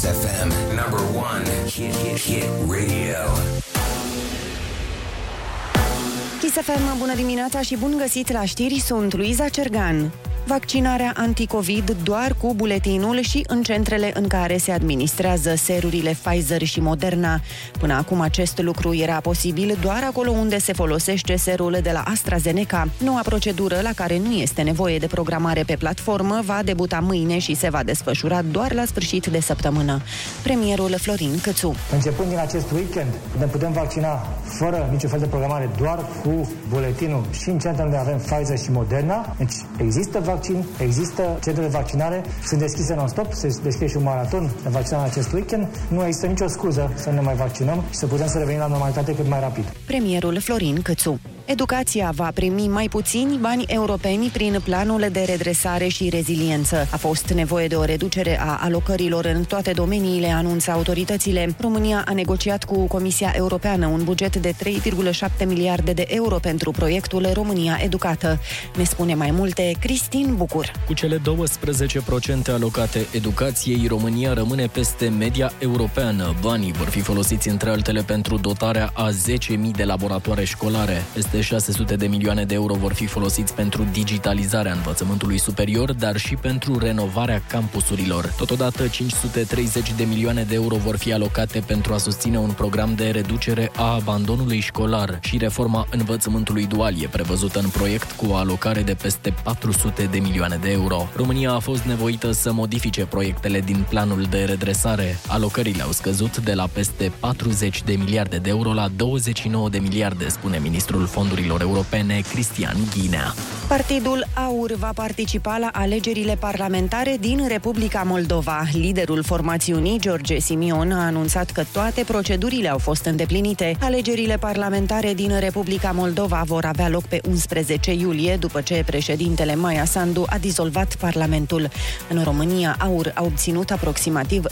Kiss FM, number one hit, hit, hit radio. Kiss FM, bună dimineața și bun găsit la știri, sunt Luiza Cergan vaccinarea anticovid doar cu buletinul și în centrele în care se administrează serurile Pfizer și Moderna. Până acum acest lucru era posibil doar acolo unde se folosește serul de la AstraZeneca. Noua procedură, la care nu este nevoie de programare pe platformă, va debuta mâine și se va desfășura doar la sfârșit de săptămână. Premierul Florin Cățu. Începând din acest weekend, ne putem vaccina fără niciun fel de programare, doar cu buletinul și în centrele unde avem Pfizer și Moderna. Deci există vaccin vaccin, există centre de vaccinare, sunt deschise non-stop, se deschide și un maraton de vaccinare acest weekend. Nu există nicio scuză să ne mai vaccinăm și să putem să revenim la normalitate cât mai rapid. Premierul Florin Cățu. Educația va primi mai puțini bani europeni prin planul de redresare și reziliență. A fost nevoie de o reducere a alocărilor în toate domeniile, anunță autoritățile. România a negociat cu Comisia Europeană un buget de 3,7 miliarde de euro pentru proiectul România Educată. Ne spune mai multe Cristin Bucur. Cu cele 12% alocate educației, România rămâne peste media europeană. Banii vor fi folosiți între altele pentru dotarea a 10.000 de laboratoare școlare. Peste 600 de milioane de euro vor fi folosiți pentru digitalizarea învățământului superior, dar și pentru renovarea campusurilor. Totodată, 530 de milioane de euro vor fi alocate pentru a susține un program de reducere a abandonului școlar și reforma învățământului dual e prevăzută în proiect cu o alocare de peste 400 de milioane de euro. România a fost nevoită să modifice proiectele din planul de redresare. Alocările au scăzut de la peste 40 de miliarde de euro la 29 de miliarde, spune ministrul Fondului fondurilor europene, Cristian Ghinea. Partidul AUR va participa la alegerile parlamentare din Republica Moldova. Liderul formațiunii, George Simion, a anunțat că toate procedurile au fost îndeplinite. Alegerile parlamentare din Republica Moldova vor avea loc pe 11 iulie, după ce președintele Maia Sandu a dizolvat Parlamentul. În România, AUR a obținut aproximativ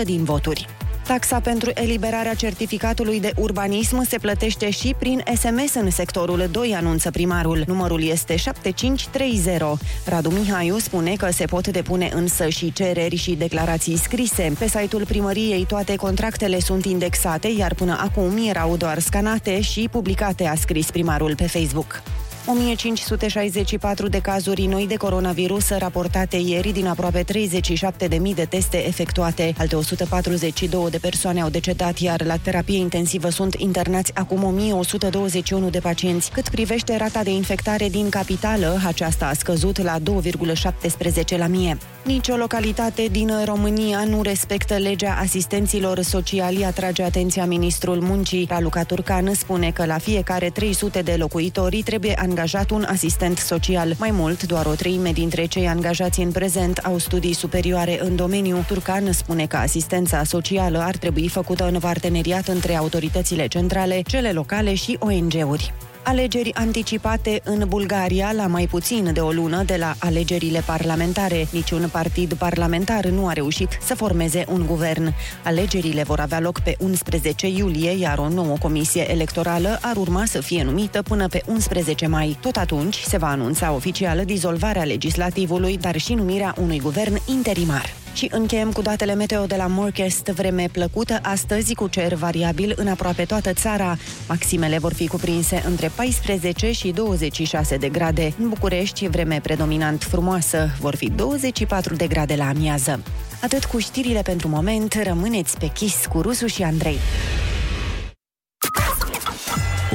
10% din voturi. Taxa pentru eliberarea certificatului de urbanism se plătește și prin SMS în sectorul 2, anunță primarul. Numărul este 7530. Radu Mihaiu spune că se pot depune însă și cereri și declarații scrise. Pe site-ul primăriei toate contractele sunt indexate, iar până acum erau doar scanate și publicate, a scris primarul pe Facebook. 1564 de cazuri noi de coronavirus raportate ieri din aproape 37.000 de teste efectuate. Alte 142 de persoane au decedat, iar la terapie intensivă sunt internați acum 1121 de pacienți. Cât privește rata de infectare din capitală, aceasta a scăzut la 2,17 la mie. Nici o localitate din România nu respectă legea asistenților sociali, atrage atenția ministrul muncii. Raluca Turcan spune că la fiecare 300 de locuitori trebuie angajat un asistent social. Mai mult, doar o treime dintre cei angajați în prezent au studii superioare în domeniu. Turcan spune că asistența socială ar trebui făcută în parteneriat între autoritățile centrale, cele locale și ONG-uri alegeri anticipate în Bulgaria la mai puțin de o lună de la alegerile parlamentare. Niciun partid parlamentar nu a reușit să formeze un guvern. Alegerile vor avea loc pe 11 iulie, iar o nouă comisie electorală ar urma să fie numită până pe 11 mai. Tot atunci se va anunța oficial dizolvarea legislativului, dar și numirea unui guvern interimar. Și încheiem cu datele meteo de la Morchest. Vreme plăcută astăzi cu cer variabil în aproape toată țara. Maximele vor fi cuprinse între 14 și 26 de grade. În București, vreme predominant frumoasă. Vor fi 24 de grade la amiază. Atât cu știrile pentru moment, rămâneți pe chis cu Rusu și Andrei.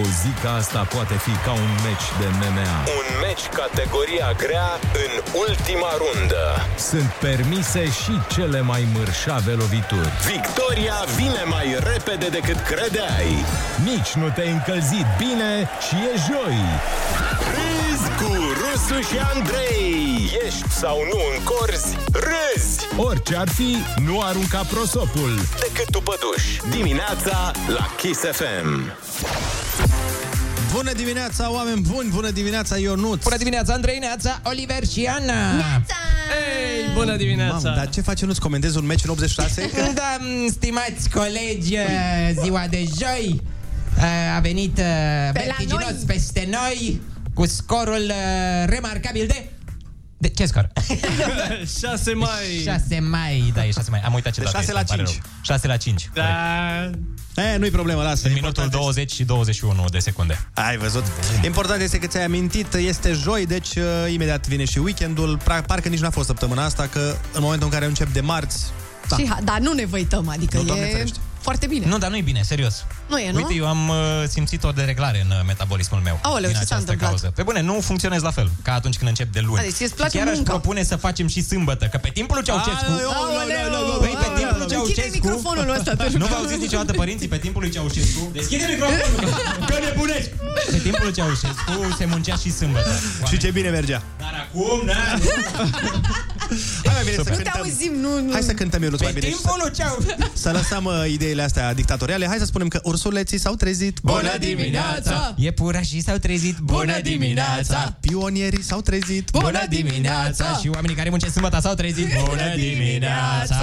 O zi ca asta poate fi ca un meci de MMA. Un meci categoria grea în ultima rundă. Sunt permise și cele mai mărșave lovituri. Victoria vine mai repede decât credeai. Nici nu te-ai încălzit bine și e joi. Râzi cu Rusu și Andrei. Ești sau nu în corzi, râzi. Orice ar fi, nu arunca prosopul. Decât tu păduși. Dimineața la Kiss FM. Bună dimineața, oameni buni! Bună dimineața, Ionuț! Bună dimineața, Andrei, Neața, Oliver și Ana! Neața! Ei, bună dimineața! Mamă, dar ce face Ionuț? Comandezi un meci în 86? Da, stimați colegi, ziua de joi a venit Pe la vertiginos noi. peste noi cu scorul uh, remarcabil de De ce scor? 6 mai. 6 mai, da, e 6 mai. Am uitat ce De dată 6 este, la îmi pare 5. rău. 6 la 5. Da. E, nu-i problemă, lasă. În minutul 20 și 21 de secunde. Ai văzut? Important este că ți-ai amintit, este joi, deci uh, imediat vine și weekendul. Pra- parcă nici n-a fost săptămâna asta, că în momentul în care încep de marți, Da. Și, ha- dar nu ne văităm, adică Nu, Doamne e ferește. foarte bine. Nu, dar nu e bine, serios. Nu e, nu? Uite, eu am uh, simțit o dereglare în uh, metabolismul meu. Aoleu, din ce s-a această întâmplat? cauză. Pe bune, nu funcționez la fel ca atunci când încep de luni. A, deci ți-ți place și chiar aș munca. propune să facem și sâmbătă, că pe timpul lui Ceaușescu... Aoleu! Păi, pe timpul lui Închide Ceaușescu... microfonul ăsta, te Nu rugăm. v-au auzit niciodată părinții pe timpul lui Ceaușescu? Deschide microfonul! că nebunești! Pe timpul lui Ceaușescu se muncea și sâmbătă. și ce bine mergea. Dar acum, da? Hai mai bine să Nu te cântăm. auzim, nu, nu. Hai să cântăm eu mai Pe bine. și timpul lui Ceaușescu... Să, să lăsăm uh, ideile astea dictatoriale. Hai să spunem că ursuleții s-au trezit. Bună dimineața! Iepurașii s-au trezit Bună dimineața! Pionierii s-au trezit. Bună dimineața! Și oamenii care muncesc sâmbătă s-au trezit Bună dimineața!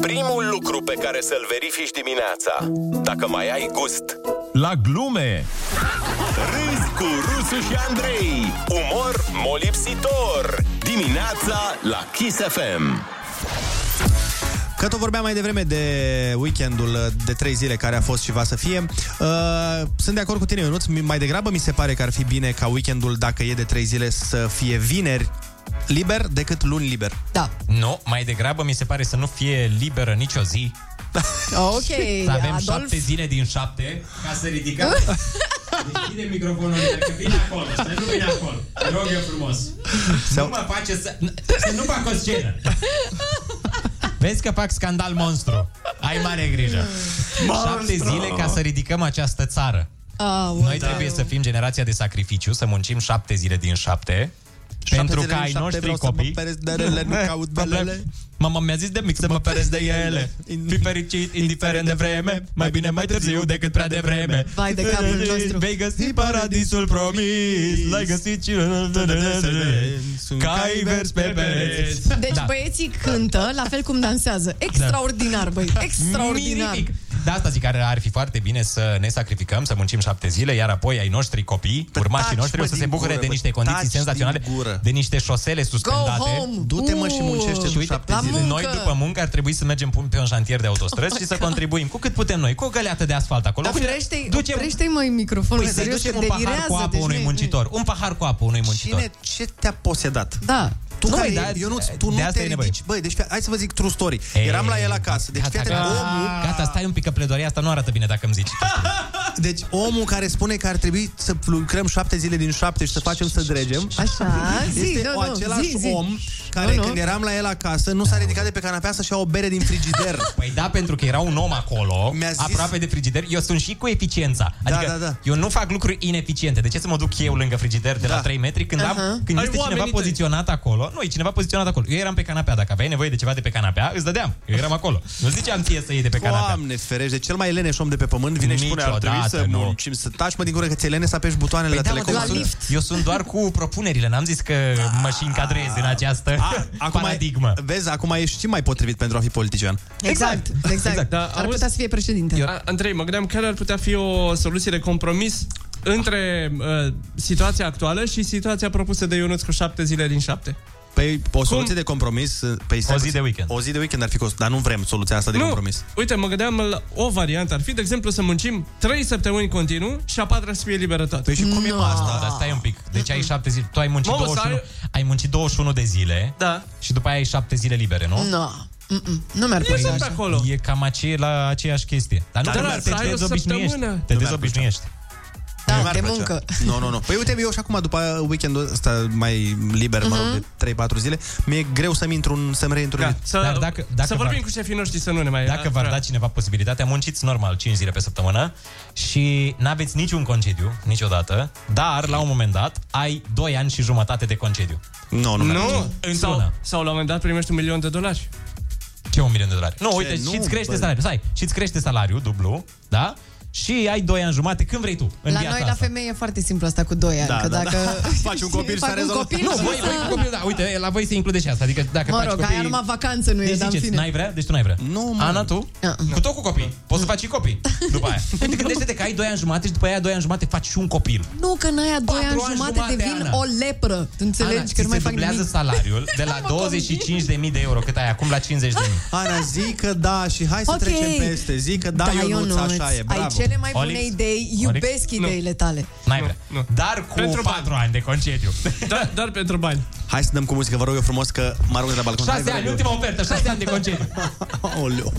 Primul lucru pe care să-l verifici dimineața. Dacă mai ai gust. La glume. Râzi cu Rusu și Andrei. Umor molipsitor. Dimineața la Kiss FM Că tot vorbeam mai devreme de weekendul uh, de trei zile care a fost și va să fie. Uh, sunt de acord cu tine, Ionuț. Mi- Mai degrabă mi se pare că ar fi bine ca weekendul, dacă e de trei zile, să fie vineri liber decât luni liber. Da. Nu, mai degrabă mi se pare să nu fie liberă nicio zi. Ok, Să avem Adolf. șapte zile din șapte Ca să ridicăm. Deschide microfonul Că vine acolo, să nu vine acolo. Te rog eu frumos. Sau- Nu mă face să Să nu fac o scenă. Vezi că fac scandal monstru. Ai mare grijă. Șapte zile ca să ridicăm această țară. Aoleu. Noi trebuie să fim generația de sacrificiu Să muncim șapte zile din șapte pentru zile ca din ai șapte noștri vreau să mă copii perez de rele, nu caut belele. Mama mi-a zis de mic să mă perez de ele Fi fericit, indiferent de vreme Mai bine mai târziu decât prea devreme Vai de capul nostru. Vei găsi paradisul promis L-ai găsit și... Cai vers pe pereți Deci Da. băieții cântă la fel cum dansează. Extraordinar, băi. Extraordinar. Mirific. De asta zic că ar, ar fi foarte bine să ne sacrificăm, să muncim șapte zile, iar apoi ai noștri copii, urmașii taci, noștri, mă, o să se din bucure gură, de bă, niște condiții taci senzaționale, din gură. de niște șosele Go suspendate. home! Du-te, mă, și muncește Uh. tu uite, șapte la zile. muncă. Noi după muncă ar trebui să mergem pe un șantier de autostrăzi și să contribuim cu cât putem noi, cu o găleată de asfalt acolo. Dar Uite, oprește-i, ducem, oprește-i măi microfonul, păi, să serios, ducem că un pahar cu delirează. apă deci unui nu e- muncitor. Un pahar cu apă unui muncitor. Cine, ce te-a posedat? Da. Tu Nu, care, măi, da, da, Ionuț, tu de nu asta te e nevoie. ridici. Băi, deci fii- hai să vă zic true story. Ei, Eram la el acasă. Deci gata, fii atent, gata. omul, Gata, stai un pic că pledoaria asta nu arată bine dacă îmi zici. deci omul care spune că ar trebui să lucrăm șapte zile din șapte și să facem să dregem, Așa, zi, este nu, o nu, același zi, zi. om care Nu, nu. când eram la el acasă nu s-a ridicat de pe canapea să-și ia o bere din frigider. Păi da, pentru că era un om acolo, Mi-a zis- aproape de frigider. Eu sunt și cu eficiența. Adică da, da. eu nu fac lucruri ineficiente. De ce să mă duc eu lângă frigider de la Da. 3 metri când, am, când Ai este cineva oamenii tăi. poziționat acolo? Nu, e cineva poziționat acolo. Eu eram pe canapea. Dacă aveai nevoie de ceva de pe canapea, îți dădeam. Eu eram acolo. Nu ziceam ție să iei de pe canapea. Doamne ferește, cel mai leneș om de pe pământ vine și spune ar trebui Niciodată să nu. muncim, să taci mă din gură că ți-e lene să apeși butoanele Păi la da, mă, telecom. eu, sunt, eu sunt doar cu propunerile. N-am zis că mă și încadrez în această A, acum, paradigmă. vezi, acum ești și mai potrivit pentru a fi politician. Exact, exact. Exact. Da, Ar auzi? putea să fie președinte. A, Andrei, mă gândeam care ar putea fi o soluție de compromis între uh, situația actuală și situația propusă de Ionuț cu șapte zile din șapte. Păi, o soluție de compromis... Păi, stai O zi puțin. de weekend. O zi de weekend ar fi cost, dar nu vrem soluția asta de nu, compromis. uite, mă gândeam la o variantă ar fi, de exemplu, să muncim trei săptămâni continuu și a patra să fie liberă toată. Păi și cum e mă asta? Dar stai un pic. Deci ai șapte zile. Tu ai muncit, Mamă, 21, să ai muncit 21 de zile Da. și după aia ai șapte zile libere, nu? No. Mm-mm. Nu merg Eu pe sunt pe așa. acolo. E cam ace- la aceeași chestie. Dar nu Dar te, nu te să ai o dezobișnuiești. săptămână. Te Nu mi-ar dezobișnuiești. Da, Mi-ar de plăcea. muncă. Nu, nu, nu. Păi uite, eu și acum, după weekendul ăsta mai liber, mă rog, de 3-4 zile, mi-e greu să-mi intru în, să-mi reintru în Da, ritm. să, Dar dacă- dacă să vorbim v-ar- cu șefii noștri să nu ne mai... Dacă v-ar da cineva posibilitatea, munciți normal 5 zile pe săptămână și n-aveți niciun concediu, niciodată, dar la un moment dat ai 2 ani și jumătate de concediu. Nu, nu, merge. Nu, Într-una. sau, sau la un moment dat primești un milion de dolari. Ce un milion de dolari? Nu, Ce? uite, Nu, și-ți crește bă. salariul. Stai, și-ți crește salariul dublu, da? Și ai 2 ani jumate când vrei tu în La viața noi, la asta. femei, e foarte simplu asta cu 2 ani. Da, că da, dacă da. Faci un copil și fac s-a un rezolvat. copil, Nu, să- voi, voi cu copilul, da, uite, la voi se include și asta. Adică dacă Mă faci rog, copii... aia numai vacanță nu e, Deci dar în ziceți, fine. n-ai vrea? Deci tu n-ai vrea. Nu, mă. Ana, tu? Ah, ah. Cu tot cu copii. Poți să faci și copii după aia. Uite, gândește-te că ai 2 ani jumate și după aia 2 ani jumate faci și un copil. Nu, că în aia 2 Patru ani ani jumate jumate, devin Ana. o lepră. Tu înțelegi Ana, că ți nu mai se fac dublează nimic. salariul de la Mă 25.000 de euro cât ai acum la 50.000. Ana, zi că da și hai să Ok. trecem peste. Zi că da, da, Ionuț, așa e, bravo. Ai cele mai bune Olix? idei, Olix? iubesc ideile tale. N-ai vrea. nu. Dar cu Pentru 4 ani de concediu. Da, doar pentru bani. Hai să dăm cu muzică, vă rog eu frumos că mă arunc de la balcon. 6 Hai, ani, vă rog ultima ofertă, 6 ani de concediu. eu. Aoleu.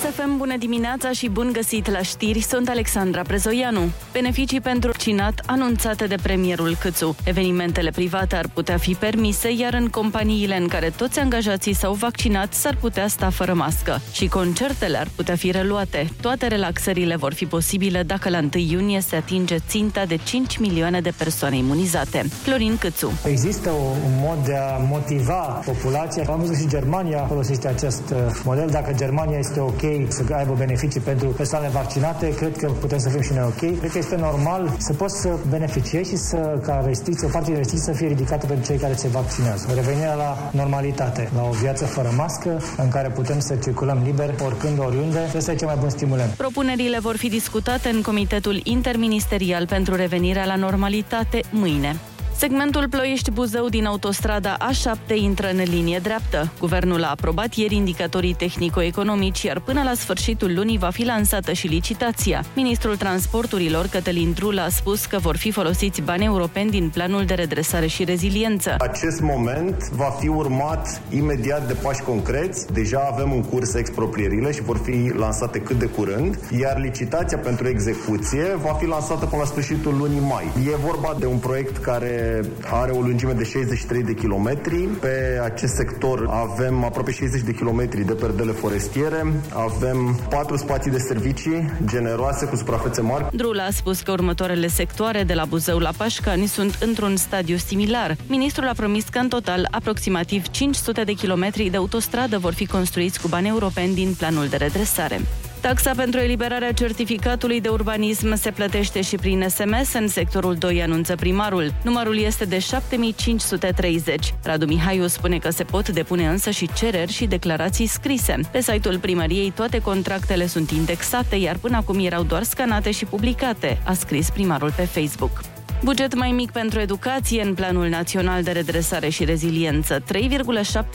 ISFM, bună dimineața și bun găsit la știri, sunt Alexandra Prezoianu. Beneficii pentru cinat anunțate de premierul Câțu. Evenimentele private ar putea fi permise, iar în companiile în care toți angajații s-au vaccinat s-ar putea sta fără mască. Și concertele ar putea fi reluate. Toate relaxările vor fi posibile dacă la 1 iunie se atinge ținta de 5 milioane de persoane imunizate. Florin Câțu. Există o, un mod de a motiva populația. Am văzut și Germania folosește acest uh, model. Dacă Germania este ok să aibă beneficii pentru persoanele vaccinate, cred că putem să fim și noi ok. Cred că este normal să poți să beneficiezi și să, ca restricție, o parte din restricție să fie ridicată pentru cei care se vaccinează. Revenirea la normalitate, la o viață fără mască, în care putem să circulăm liber, oricând, oriunde, ăsta e cel mai bun stimulant. Propunerile vor fi discutate în Comitetul Interministerial pentru revenirea la normalitate mâine. Segmentul Ploiești-Buzău din autostrada A7 intră în linie dreaptă. Guvernul a aprobat ieri indicatorii tehnico-economici, iar până la sfârșitul lunii va fi lansată și licitația. Ministrul Transporturilor, Cătălin Drula, a spus că vor fi folosiți bani europeni din planul de redresare și reziliență. Acest moment va fi urmat imediat de pași concreți. Deja avem în curs exproprierile și vor fi lansate cât de curând, iar licitația pentru execuție va fi lansată până la sfârșitul lunii mai. E vorba de un proiect care are o lungime de 63 de kilometri. Pe acest sector avem aproape 60 de kilometri de perdele forestiere, avem patru spații de servicii generoase cu suprafețe mari. Drula a spus că următoarele sectoare de la Buzău la Pașcani sunt într-un stadiu similar. Ministrul a promis că în total aproximativ 500 de kilometri de autostradă vor fi construiți cu bani europeni din planul de redresare. Taxa pentru eliberarea certificatului de urbanism se plătește și prin SMS în sectorul 2, anunță primarul. Numărul este de 7530. Radu Mihaiu spune că se pot depune însă și cereri și declarații scrise. Pe site-ul primăriei toate contractele sunt indexate, iar până acum erau doar scanate și publicate, a scris primarul pe Facebook. Buget mai mic pentru educație în Planul Național de Redresare și Reziliență. 3,7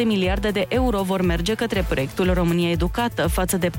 miliarde de euro vor merge către proiectul România Educată, față de 4,4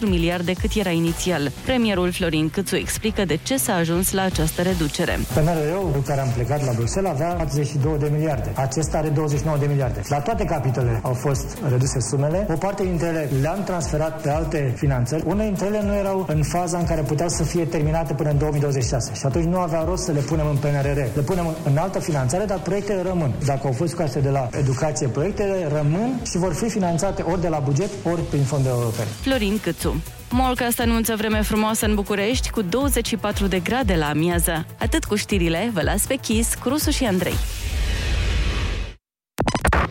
miliarde cât era inițial. Premierul Florin Câțu explică de ce s-a ajuns la această reducere. PNRR-ul cu care am plecat la Bruxelles avea 42 de miliarde. Acesta are 29 de miliarde. La toate capitolele au fost reduse sumele. O parte dintre ele le-am transferat pe alte finanțări. Unele dintre ele nu erau în faza în care puteau să fie terminate până în 2026. Și atunci nu avea rost să le punem în PNRR. Le punem în altă finanțare, dar proiectele rămân. Dacă au fost scoase de la educație, proiectele rămân și vor fi finanțate ori de la buget, ori prin fonduri europene. Florin Câțu. Molcast anunță vreme frumoasă în București cu 24 de grade la amiază. Atât cu știrile, vă las pe Chis, Crusu și Andrei.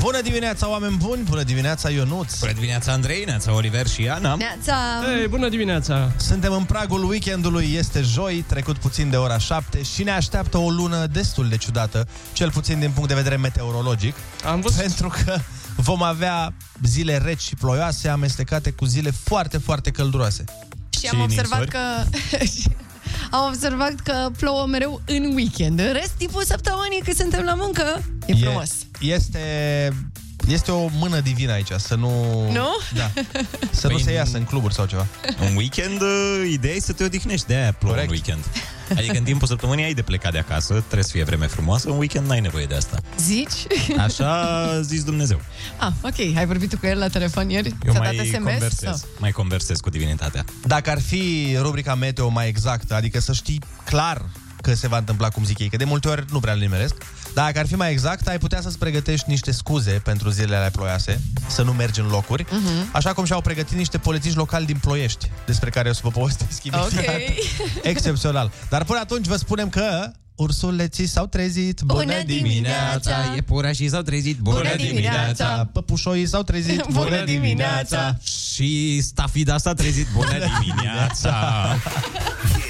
Bună dimineața, oameni buni! Bună dimineața, Ionuț! Bună dimineața, Andrei, Neața, Oliver și Ana. Neața! Ei, bună dimineața! Suntem în pragul weekendului, este joi, trecut puțin de ora 7 și ne așteaptă o lună destul de ciudată, cel puțin din punct de vedere meteorologic. Am văzut. Pentru că vom avea zile reci și ploioase amestecate cu zile foarte, foarte călduroase. Și am observat ninsori. că... am observat că plouă mereu în weekend. În rest, timpul săptămânii, când suntem la muncă, e frumos. Este, este o mână divină aici, să nu... Nu? Da. Să Păi nu se în- iasă în cluburi sau ceva. În weekend, uh, ideea e să te odihnești, de-aia plouă în Corect. weekend. Adică în timpul săptămânii ai de plecat de acasă, trebuie să fie vreme frumoasă, în weekend n-ai nevoie de asta. Zici? Așa a zis Dumnezeu. Ah, ok. Ai vorbit tu cu el la telefon ieri? Eu Ți-a mai dat SMS? conversez, Sau? mai conversez cu divinitatea. Dacă ar fi rubrica meteo mai exactă, adică să știi clar că se va întâmpla cum zic ei, că de multe ori nu prea le nimeresc. Dar dacă ar fi mai exact, ai putea să-ți pregătești niște scuze pentru zilele alea ploioase, să nu mergi în locuri, Mhm. așa cum și-au pregătit niște polițiști locali din Ploiești, despre care o să vă povestesc imediat. Ok. Excepțional. Dar până atunci vă spunem că ursuleții s-au trezit. Bună dimineața! Iepurașii s-au trezit. Bună dimineața! Păpușoii s-au trezit. Bună dimineața! Și stafida s-a trezit. Bună dimineața!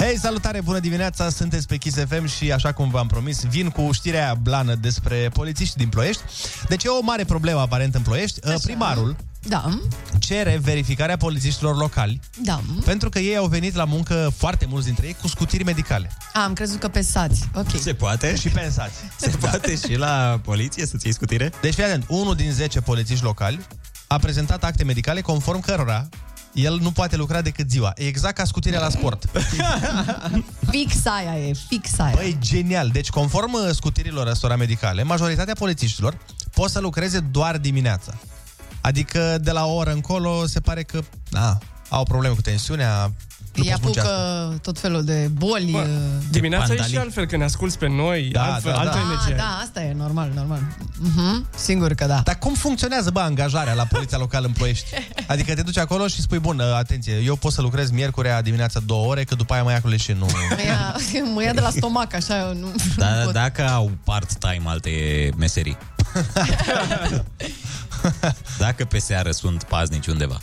Hei, salutare, bună dimineața, sunteți pe Kiss FM și așa cum v-am promis, vin cu știrea aia blană despre polițiști din Ploiești. Deci e o mare problemă aparent în Ploiești. Așa. Primarul Da, cere verificarea polițiștilor locali da. pentru că ei au venit la muncă, foarte mulți dintre ei, cu scutiri medicale. A, am crezut că pe sați. Ok. Se poate? Și pensați. Se poate și la poliție să-ți iei scutire? Deci, fii atent, unul din 10 polițiști locali a prezentat acte medicale conform cărora el nu poate lucra decât ziua. E exact ca scutirea la sport. Fix aia e, fix aia. Băi, genial. Deci, conform uh, scutirilor ăstora medicale, majoritatea polițiștilor pot să lucreze doar dimineața. Adică de la o oră încolo se pare că na, au probleme cu tensiunea, nu Îi pot muncească. apucă tot felul de boli. uh, Dimineața e pandalii. și altfel, când ne asculti pe noi, Da, altfel, da, da. altă Ah, energie. da, asta e normal, normal. Uh-huh. Singur că da. Dar cum funcționează, bă, angajarea la poliția locală în Ploiești? Adică te duci acolo și spui, bun, uh, atenție, eu pot să lucrez miercurea dimineața două ore, că după aia mă ia cu leșin, nu... Mă ia, mă ia de la stomac, așa, eu nu, Da, nu pot. dacă au part-time alte meserii. dacă pe seară sunt paznici undeva.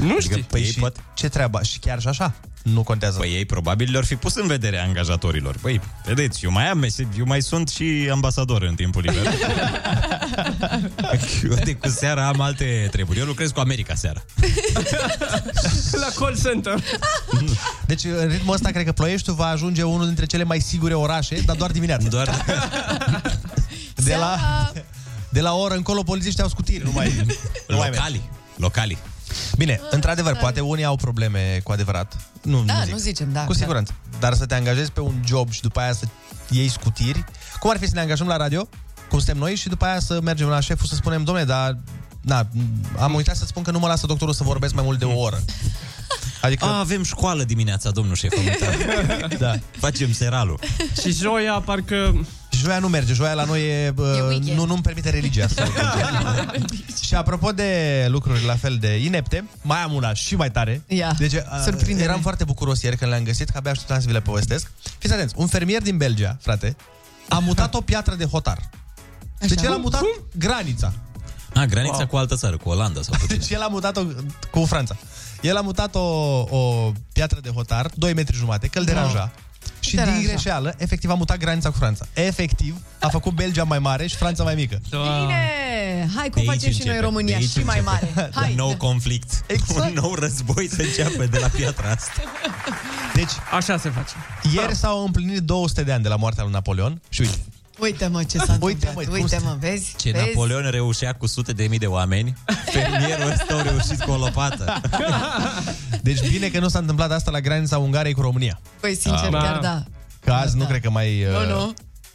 Nu Adică știi. pe ei și pot... ce treaba? Și chiar și așa? Nu contează. Păi ei probabil le-ar fi pus în vedere angajatorilor. Păi, vedeți, eu mai am mese- eu mai sunt și ambasador în timpul liber. eu de cu seara am alte treburi. Eu lucrez cu America seara. La call center. Deci, în ritmul ăsta, cred că Ploieștiul va ajunge unul dintre cele mai sigure orașe, dar doar dimineața. Doar De la, de la o oră încolo, polițiștii au scutiri. Nu mai, nu mai merg. Locali. Locali. Bine, într-adevăr, poate unii au probleme cu adevărat. Nu, Da, nu, zic. nu zicem, da. Cu siguranță. Dar să te angajezi pe un job și după aia să iei scutiri, cum ar fi să ne angajăm la radio, cum suntem noi, și după aia să mergem la șeful să spunem, domnule, dar na, am uitat să spun că nu mă lasă doctorul să vorbesc mai mult de o oră. Adică, A, avem școală dimineața, domnul șef. am uitat. da. Facem seralul. Și joia, parcă... Joia nu merge, joia la noi e, uh, weekend. nu, nu-mi permite religia să Și apropo de lucruri la fel de inepte, mai am una și mai tare. Ia, deci, uh, surprinde-ne. eram foarte bucuros ieri când le-am găsit, că abia așteptam să vi le povestesc. Fiți atenți, un fermier din Belgia, frate, a mutat o piatră de hotar. Deci el a mutat granița. A, granița wow. cu altă țară, cu Olanda sau cu Deci el a mutat-o cu Franța. El a mutat o, o piatră de hotar, 2 metri jumate, că îl deranja. Și Deranja. din greșeală, efectiv, a mutat granița cu Franța. Efectiv, a făcut Belgia mai mare și Franța mai mică. Bine! Hai, cum De aici facem și noi începe, România de aici și mai începe. mare. Hai! Un nou conflict. Exact. Un nou război să înceapă de la piatra asta. Deci, Așa se face. ieri s-au împlinit 200 de ani de la moartea lui Napoleon și uite, Uite mă ce s-a Uite, întâmplat. măi, cum Uite se- mă, vezi? Ce vezi? Napoleon reușea cu sute de mii de oameni, fermierul ăsta a reușit cu o lopată. deci bine că nu s-a întâmplat asta la granița Ungariei cu România. Păi sincer, Ah. chiar da. Că azi nu cred că mai... uh, Nu, nu.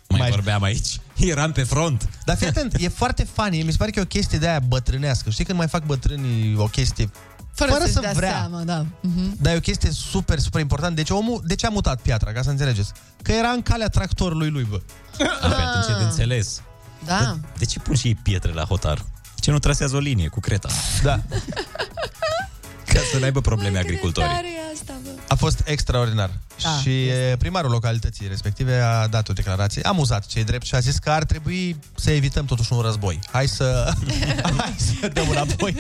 Mai, Mai- vorbeam aici. Eram pe front. Dar fii atent, e foarte funny, mi se pare că e o chestie de aia bătrânească. Știi când mai fac bătrânii o chestie Fără, Fără să-și să dea vrea. seama, da. Mhm. Dar e o chestie super, super importantă. Deci omul, de ce a mutat piatra, ca să înțelegeți? Că era în calea tractorului lui, bă. A, pe atunci e de înțeles. Da. De ce pun și ei pietre la hotar? Ce nu trasează o linie cu creta? Da. Ca să n-aibă probleme agricultorii. Tare e asta, bă. A fost extraordinar. Da, și e, primarul localității respective a dat o declarație amuzat, cei drept, și a zis că ar trebui să evităm totuși un război. Hai să, hai să dăm înapoi,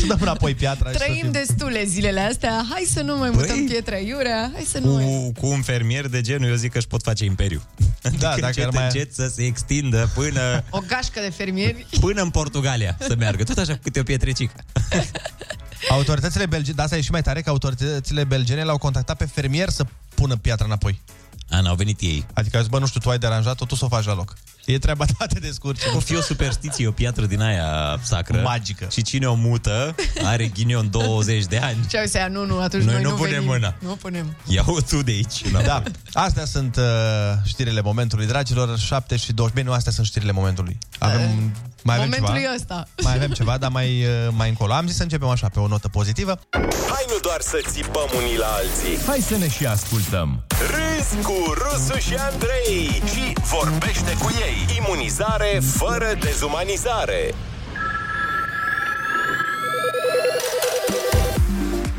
să dăm înapoi piatra. și să Trăim fim- destule zilele astea. Hai să nu mai mutăm pietra iurea. Hai să nu mai... Cu, cu un fermier de genul, eu zic că își pot face imperiu. Da, Adică dacă încet, ar mai... încet să se extindă până, O gașcă de fermieri. până în Portugalia să meargă. Tot așa, cu câte o pietrecică. Autoritățile belgene, da, asta e și mai tare, că autoritățile belgene l-au contactat pe fermier să pună piatra înapoi. A, n-au venit ei. Adică, zis, bă, nu știu, tu ai deranjat-o, tu să o faci la loc. E treaba ta, te descurci. O fi o superstiție, o piatră din aia sacră. Magică. Și cine o mută are ghinion 20 de ani. Ce ai să ia, nu, nu, atunci Noi noi, nu nu punem venim. mâna. Nu punem. Ia-o tu de aici. Da, astea sunt uh, știrile momentului, dragilor, 7 și 20. Bine, nu, astea sunt știrile momentului. Avem, mai avem Momentul ceva. e ăsta. Mai avem ceva, dar mai, uh, mai încolo. Am zis să începem așa, pe o notă pozitivă. Hai nu doar să țipăm unii la alții. Hai să ne și ascultăm. Râzi cu Rusu și Andrei și vorbește cu ei. Imunizare fără dezumanizare.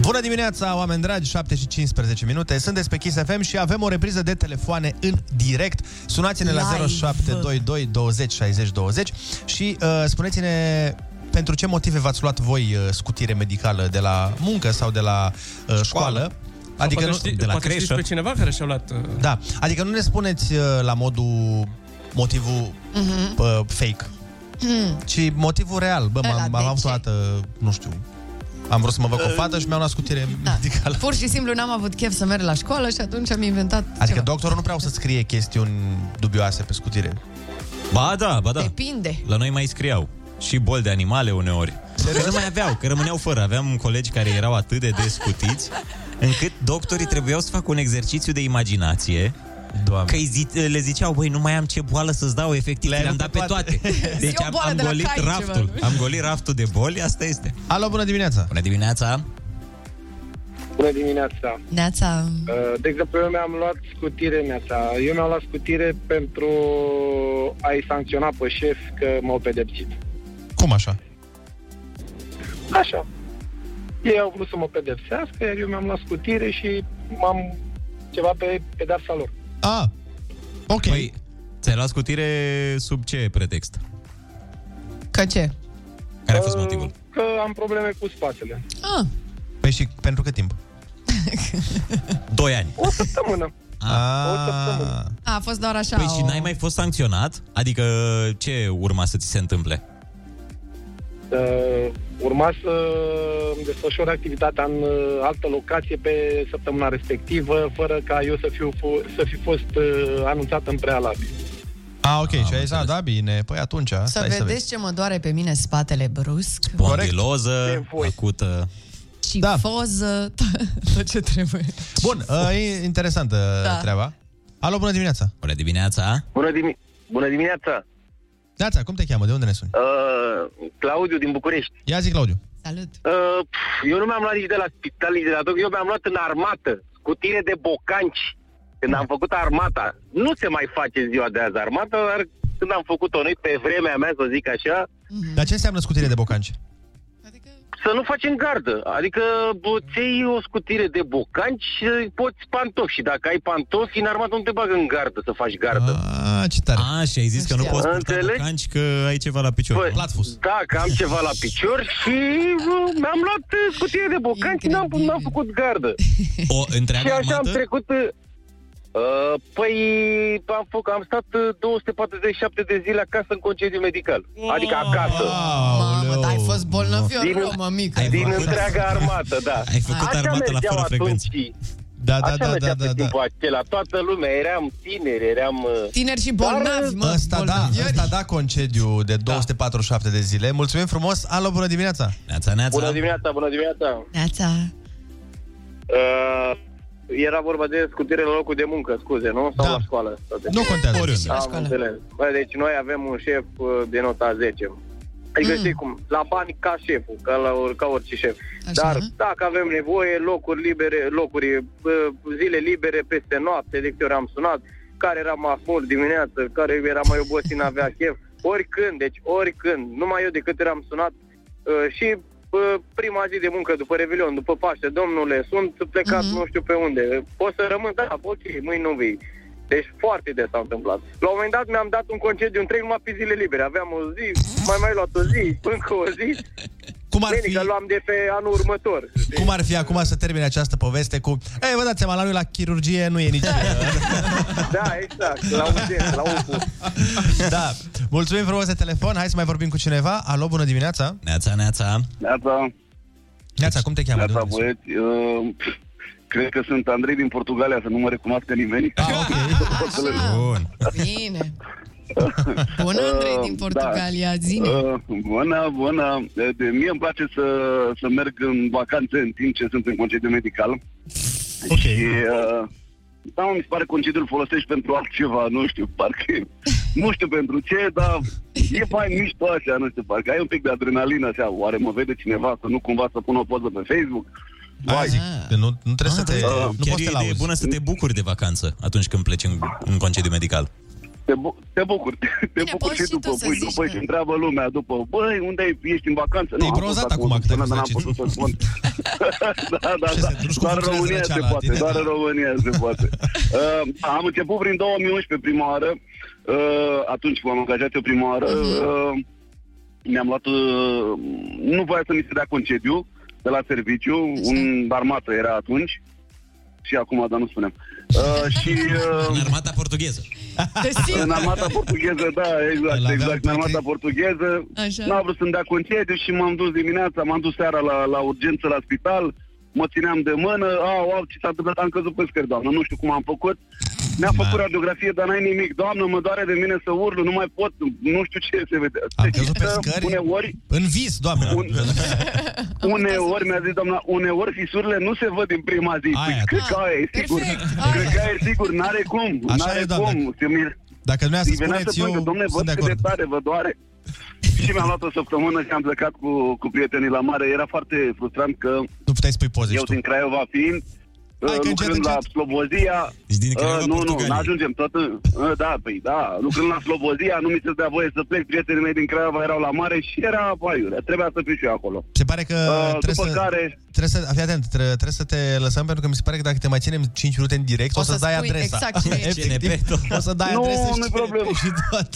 Bună dimineața, oameni dragi, 7 și 15 minute. Sunteți pe Kiss FM și avem o repriză de telefoane în direct. Sunați-ne la Live. 0722 20 60 20 și uh, spuneți-ne pentru ce motive v-ați luat voi uh, scutire medicală de la muncă sau de la uh, școală. Adică Adică poate nu, știi, poate știți pe cineva care și-a luat... Uh... Da, adică nu ne spuneți uh, la modul motivul Mhm. uh, fake, Hmm. ci motivul real. Bă, Ăla, m-am, de am avut ce? o dată, nu știu, am vrut să mă văd cu o fată și mi-au luat scutire Da. medicală. Pur și simplu n-am avut chef să merg la școală și atunci am inventat Adică ceva. doctorul nu prea o să scrie chestiuni dubioase pe scutire. Ba da, ba da. Depinde. La noi mai scriau și boli de animale uneori. Că nu mai aveau, că rămâneau fără. Aveam colegi care erau atât de descutiți încât doctorii trebuiau să facă un exercițiu de imaginație Doamne. Că îi zi, le ziceau, băi, nu mai am ce boală să-ți dau, efectiv, Le-ai le-am luat dat pe pe toate. toate. Deci Zi o am, boală am de la golit cai, raftul. ceva. Am golit raftul de boli, asta este. Alo, bună dimineața! Bună dimineața! Bună dimineața! Neața. Uh, De exemplu, eu mi-am luat scutire, neața. Eu mi-am luat scutire pentru a-i sancționa pe șef că m-au pedepsit. Cum așa? Așa. Ei au vrut să mă pedepsească, iar eu mi-am luat scutire și m-am ceva pe pedepsa lor. Ah, ok. Păi, ți-ai luat scutire sub ce pretext? Că ce? Care a fost motivul? Că am probleme cu spatele. Ah, Păi și pentru cât timp? Doi ani. O săptămână. Ah. O săptămână. a fost doar așa. Păi și o- n-ai mai fost sancționat? Adică ce urma să ți se întâmple? Uh, urma să îmi desfășor activitatea în uh, altă locație pe săptămâna respectivă, fără ca eu să, fiu, fo- să fi fost uh, anunțat în prealabil. Ah, ok. și ai zis, ah, da, bine. Păi atunci, Să stai vedeți să vezi. ce mă doare pe mine spatele brusc. Spondiloză, acută... Și Da. foză, tot ce trebuie. Bun, uh, e interesantă Da. treaba. Alo, bună dimineața! Bună dimineața! Bună, dimi- Bună dimineața! Neața, cum te cheamă? De unde ne suni? Uh, Claudiu din București. Ia zi, Claudiu. Salut! Uh, pf, eu nu mi-am luat nici de la spital, nici de la doctor. Eu mi-am luat în armată scutire de bocanci. Când am făcut armata. Nu se mai face ziua de azi armata, dar când am făcut-o noi pe vremea mea, să zic așa, Dar ce înseamnă scutire de bocanci? Să nu facem gardă. Adică bă, ți iei o scutire de bocanci și poți pantofi. Și dacă ai pantofi, în armată nu te bagă în gardă să faci gardă. Ah, ce tare. A, și ai zis că nu știam. poți purta Înțelegi? bocanci că ai ceva la picior. Păi, Da, că am ceva la picior și bă, mi-am luat uh, scutire de bocanci și n-am, n-am făcut gardă. O întreagă și așa am armată? trecut... Uh, păi am, făcut, am stat uh, 247 de zile acasă în concediu medical. Adică acasă. Mamă, dar ai fost bolnăvior, Din- rău, mămică. Din întreaga armată, da. Ai făcut Așa armată la mergeau fără atunci frecvență. și- Da, da, Așa da, mergea da, pe da, da. timpul acela. Toată lumea, eram tineri, eram... uh, Tineri și bolnavi, mă. Ăsta da, bolnaviori. ăsta da concediu de 247 de zile. Mulțumim frumos. Alo, bună dimineața. Neața, neața. Bună dimineața, bună dimineața. Neața. Uh, era vorba de scutire la locul de muncă, scuze, nu? Sau Da. la școală? Nu contează. Oriunde. Am înțeles. Bă, deci noi avem un șef uh, de nota 10. Adică Mm. știi cum, la bani ca șeful, ca, la, ca orice șef. Așa. Dar dacă avem nevoie, locuri libere, locuri, uh, zile libere peste noapte, de câte ori am sunat, care era mai mult dimineață, care era mai obosit, n-avea chef, oricând, deci oricând, numai eu de câte ori am sunat uh, și uh, prima zi de muncă după Revelion, după Paște, domnule, sunt plecat Mhm. nu știu pe unde, pot să rămân, da, ok, mâine nu vii. Deci foarte des s-a întâmplat. La un moment dat mi-am dat un concediu întreg numai pe zile libere. Aveam o zi, mai mai luat o zi, încă o zi. Cum ar Bine, fi- că luam de pe anul următor. Cum ar fi acum să termine această poveste cu Ei, vă dați seama, la noi la chirurgie nu e nici Da, exact, la urgență, la UPU. Da, mulțumim frumos de telefon Hai să mai vorbim cu cineva Alo, bună dimineața Neața, neața. Neața, Neața, cum te cheamă? De neața unde suni? băieți. Uh, cred că sunt Andrei din Portugalia, să nu mă recunoască nimeni. Ah, ok. Bun. Bine. Bună, Andrei, din Portugalia, zine. Uh, bună, bună. De, mie îmi place să, să merg în vacanțe în timp ce sunt în concediu medical. Ok. Și, uh, da, mă, mi se pare concediul folosești pentru altceva, nu știu, parcă, nu știu pentru ce, dar e mai mișto așa, nu știu, parcă ai un pic de adrenalină așa, oare mă vede cineva să nu cumva să pună o poză pe Facebook? Vai, zic, că nu, nu trebuie să te... da. nu Chiar poți e să te o idee lauzi. bună să te bucuri de vacanță atunci când pleci în, în concediu medical. Te, bu- te bucur, te, te bucur poți și și tu după, să pui, zici, după mă. și întreabă lumea după, băi, unde ai, ești în vacanță? Te-ai am fost bronzat acum acum o cât ai săptămână, dar n-am fost putut să spun. da, da, Ce da. se- nu-și Doar în controlează România se răceala la poate, tine. doar în România se poate. Uh, am început prin 2011 prima oară, uh, atunci m-am angajat eu prima oară, uh, mi-am luat, uh, nu voia să mi se dea concediu de la serviciu, un armată era atunci, și acum, dar nu spunem. Uh, și uh, În armata portugheză. Desigur. în armata portugheză, da, Îl exact, aveau exact, pe în armata cre- portugheză. Așa. N-a vrut să-mi dea concediu și m-am dus dimineața, m-am dus seara la, la urgență la spital, mă țineam de mână, au, au, ce s-a întâmplat, am căzut pe scări, doamnă, nu știu cum am făcut. Mi-a făcut radiografie, dar n-ai nimic. Doamnă, mă doare de mine să urlu, nu mai pot, nu știu ce se vede. Am Deci, căzut pe că scări Uneori, în vis, doamne. un, uneori, mi-a zis doamna, uneori fisurile nu se văd din prima zi. Aia, Păi, da. cred că aia e sigur. Perfect, Cred că aia e sigur, n-are cum, Așa n-are e, doamnă. cum. Se mir... Dacă nu să Îi venea să spuneți, eu plângă, domne, văd sunt de cât de acord. tare vă doare. și mi-am luat o săptămână și am plecat cu, cu prietenii la mare. Era foarte frustrant că Nu puteai să pui poze eu și tu. din Craiova fiind, Hai uh, că încet, lucrând la încet. Slobozia, Ești din Craiova, uh, nu, nu, Portugalia. nu ajungem tot, în- uh, da, păi da, lucrând la Slobozia, nu mi se dea voie să plec, prietenii mei din Craiova erau la mare și era aiurea, trebuia să fiu și eu acolo. Se pare că Uh, trebuie după să... care, Trebuie să, fii atent, trebuie, trebuie să te lăsăm pentru că mi se pare că dacă te mai ținem 5 minute în direct, o, O să, să dai spui adresa. exact cine e. Efectiv, o să dai Nu, adresa și nu-i cine problemă. și tot.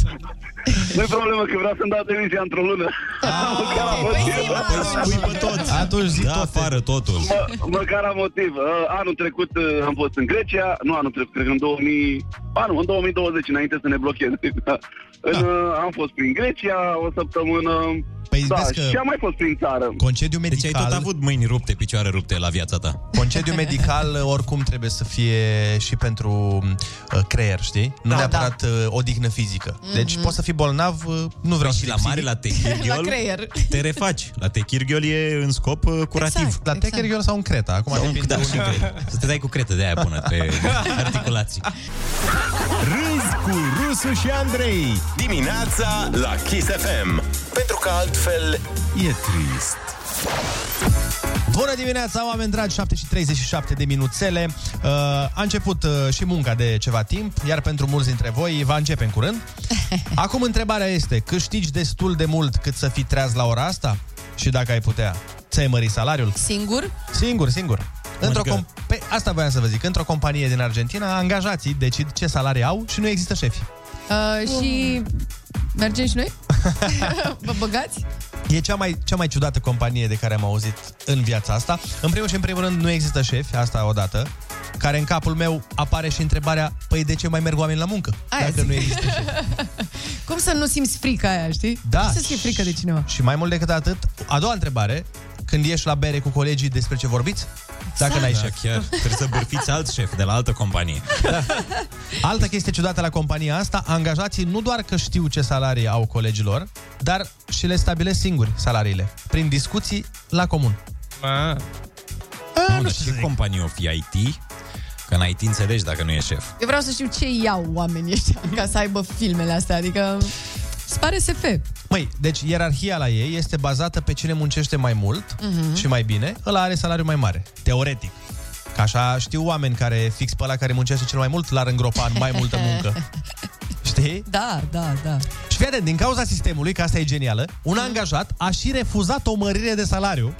nu-i problemă că vreau să-mi dau demisia într-o lună. Măcar am păi motiv. zi, mă, Păi spui pe toți. Atunci zic Da, tot. afară totul. Mă, măcar am motiv. Uh, anul trecut uh, am fost în Grecia, nu anul trecut, cred că în 2000, anul, în 2020, înainte să ne blochez. în, uh, am fost prin Grecia o săptămână, Păi da, vezi că și am mai fost prin țară. concediu Deci ai medical, tot avut mâini rupte, picioare rupte la viața ta. concediu medical oricum trebuie să fie și pentru uh, creier, știi? Nu Da, neapărat uh, odihnă fizică. Deci poți să fii bolnav, uh, nu vreau Păi să și la fii mare, la La techirghiol, creier. te refaci. La techirghiol e în scop uh, curativ. Exact. La Techerghiol sau în Creta, acum Sau, depinde da, de și unde. cred. Să te dai cu cretă de aia bună pe articulații. Râzi cu Rusu și Andrei. Dimineața la Kiss FM. Pentru că altfel E trist. Bună dimineața, oameni dragi, 7 și 37 de minuțele. Uh, a început uh, și munca de ceva timp, iar pentru mulți dintre voi va începe în curând. Acum întrebarea este, câștigi destul de mult cât să fii treaz la ora asta? Și dacă ai putea, ți-ai mări salariul? Singur? Singur, singur. Într-o Adică- com- pe, asta voiam să vă zic. Într-o companie din Argentina, angajații decid ce salarii au și nu există șefi. Uh, și mergem și noi? Vă băgați? E cea mai, cea mai ciudată companie de care am auzit în viața asta. În primul și în primul rând nu există șefi, asta odată, care în capul meu apare și întrebarea, păi de ce mai merg oameni la muncă? Aia dacă zic. nu există șefi. Cum să nu simți frica aia, știi? Da. Să fie frică de cineva. Și mai mult decât atât, a doua întrebare, când ieși la bere cu colegii, despre ce vorbiți? Dacă n-ai Da, șef. chiar. Trebuie să bârfiți alt șef de la altă companie. Altă chestie ciudată la compania asta, angajații nu doar că știu ce salarii au colegilor, dar și le stabilesc singuri salariile, prin discuții la comun. Ah, Nu, dar ce companie o fi IT? Că în IT înțelegi dacă nu e șef. Eu vreau să știu ce iau oamenii ăștia ca să aibă filmele astea, adică îți pare SF. Măi, deci ierarhia la ei este bazată pe cine muncește mai mult Mhm. și mai bine, ăla are salariu mai mare, teoretic. Ca așa știu oameni care, fix pe ăla care muncește cel mai mult, l-ar îngropa în mai multă muncă. Știi? Da, da, da. Și fii atent, din cauza sistemului, că asta e genială, un Mhm. angajat a și refuzat o mărire de salariu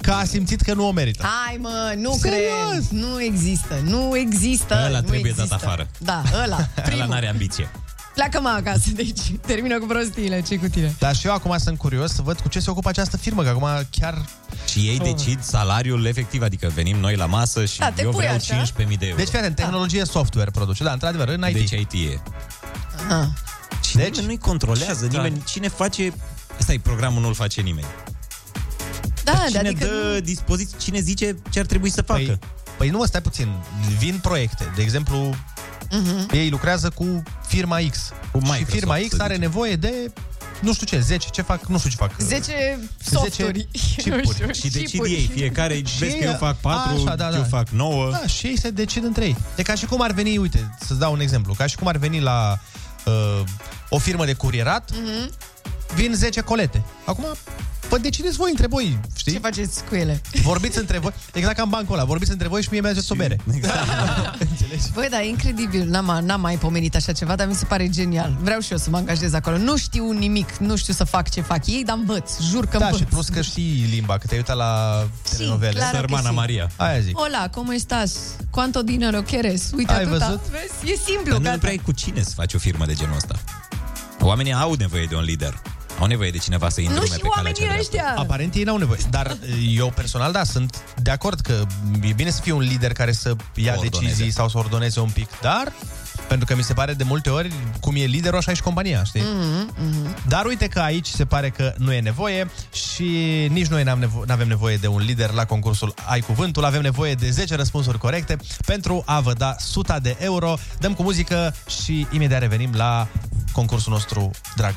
că a simțit că nu o merită. Hai mă, nu Serios? cred. Nu există, nu există. Ăla nu trebuie există. dat afară. Da, ăla, Ăla primul. n-are ambiție. Pleacă mă acasă, deci termină cu prostiile, ce cu tine? Dar și eu acum sunt curios să văd cu ce se ocupă această firmă, că acum chiar... Și ei decid salariul efectiv, adică venim noi la masă și Da, te eu pui vreau așa. 15.000 de euro. Deci, fii atent, tehnologie software produce, da, într-adevăr, în IT. Deci IT e. Ah. Și deci, nimeni nu-i controlează, nimeni, cine face... Asta e programul, nu-l face nimeni. Da, Dar cine adică dă dispoziții, cine zice ce ar trebui să facă? Păi, Păi nu mă, stai puțin. Vin proiecte. De exemplu, Mhm. ei lucrează cu firma X. Cu și Microsoft, firma să X are zicem. nevoie de nu știu ce, 10, ce fac, nu știu ce fac. 10 softuri. chipuri. Nu știu, Și decid chipuri. ei, fiecare vezi că eu fac 4, Așa, da, da. eu fac 9. Da, și ei se decid între ei. E ca și cum ar veni, uite, să-ți dau un exemplu, ca și cum ar veni la uh, o firmă de curierat, Mhm. vin 10 colete. Acum, vă decideți voi între voi, știi? Ce faceți cu ele? Vorbiți între voi, exact ca în bancul ăla, vorbiți între voi și mie mi-a o bere. Băi, da, e incredibil. N-am, n-am mai pomenit așa ceva, dar mi se pare genial. Vreau și eu să mă angajez acolo. Nu știu nimic, nu știu să fac ce fac ei, dar învăț. Jur că Da, învăț. și plus că știi limba, că te-ai uitat la telenovele. claro que Sărmana sí. Maria. Aia zic. Hola, ¿cómo estás? ¿Cuánto dinero quieres? Uite, Ai atâta. văzut? Vezi? E simplu, Dar nu gata. prea ai cu cine să faci o firmă de genul ăsta. Oamenii au nevoie de un lider. Au nevoie de cineva să-i Nu îndrume și pe calea cea oamenii dreaptă. ăștia. Aparent ei n-au nevoie. Dar eu personal, da, sunt de acord că e bine să fie un lider care să ia Ordoneze. decizii sau să ordoneze un pic, dar pentru că mi se pare de multe ori, cum e liderul, așa e și compania, știi? Mhm, mhm. Dar uite că aici se pare că nu e nevoie și nici noi n-am nevo- n-avem nevoie de un lider la concursul Ai Cuvântul, avem nevoie de 10 răspunsuri corecte pentru a vă da 100 de euro. Dăm cu muzică și imediat revenim la concursul nostru drag.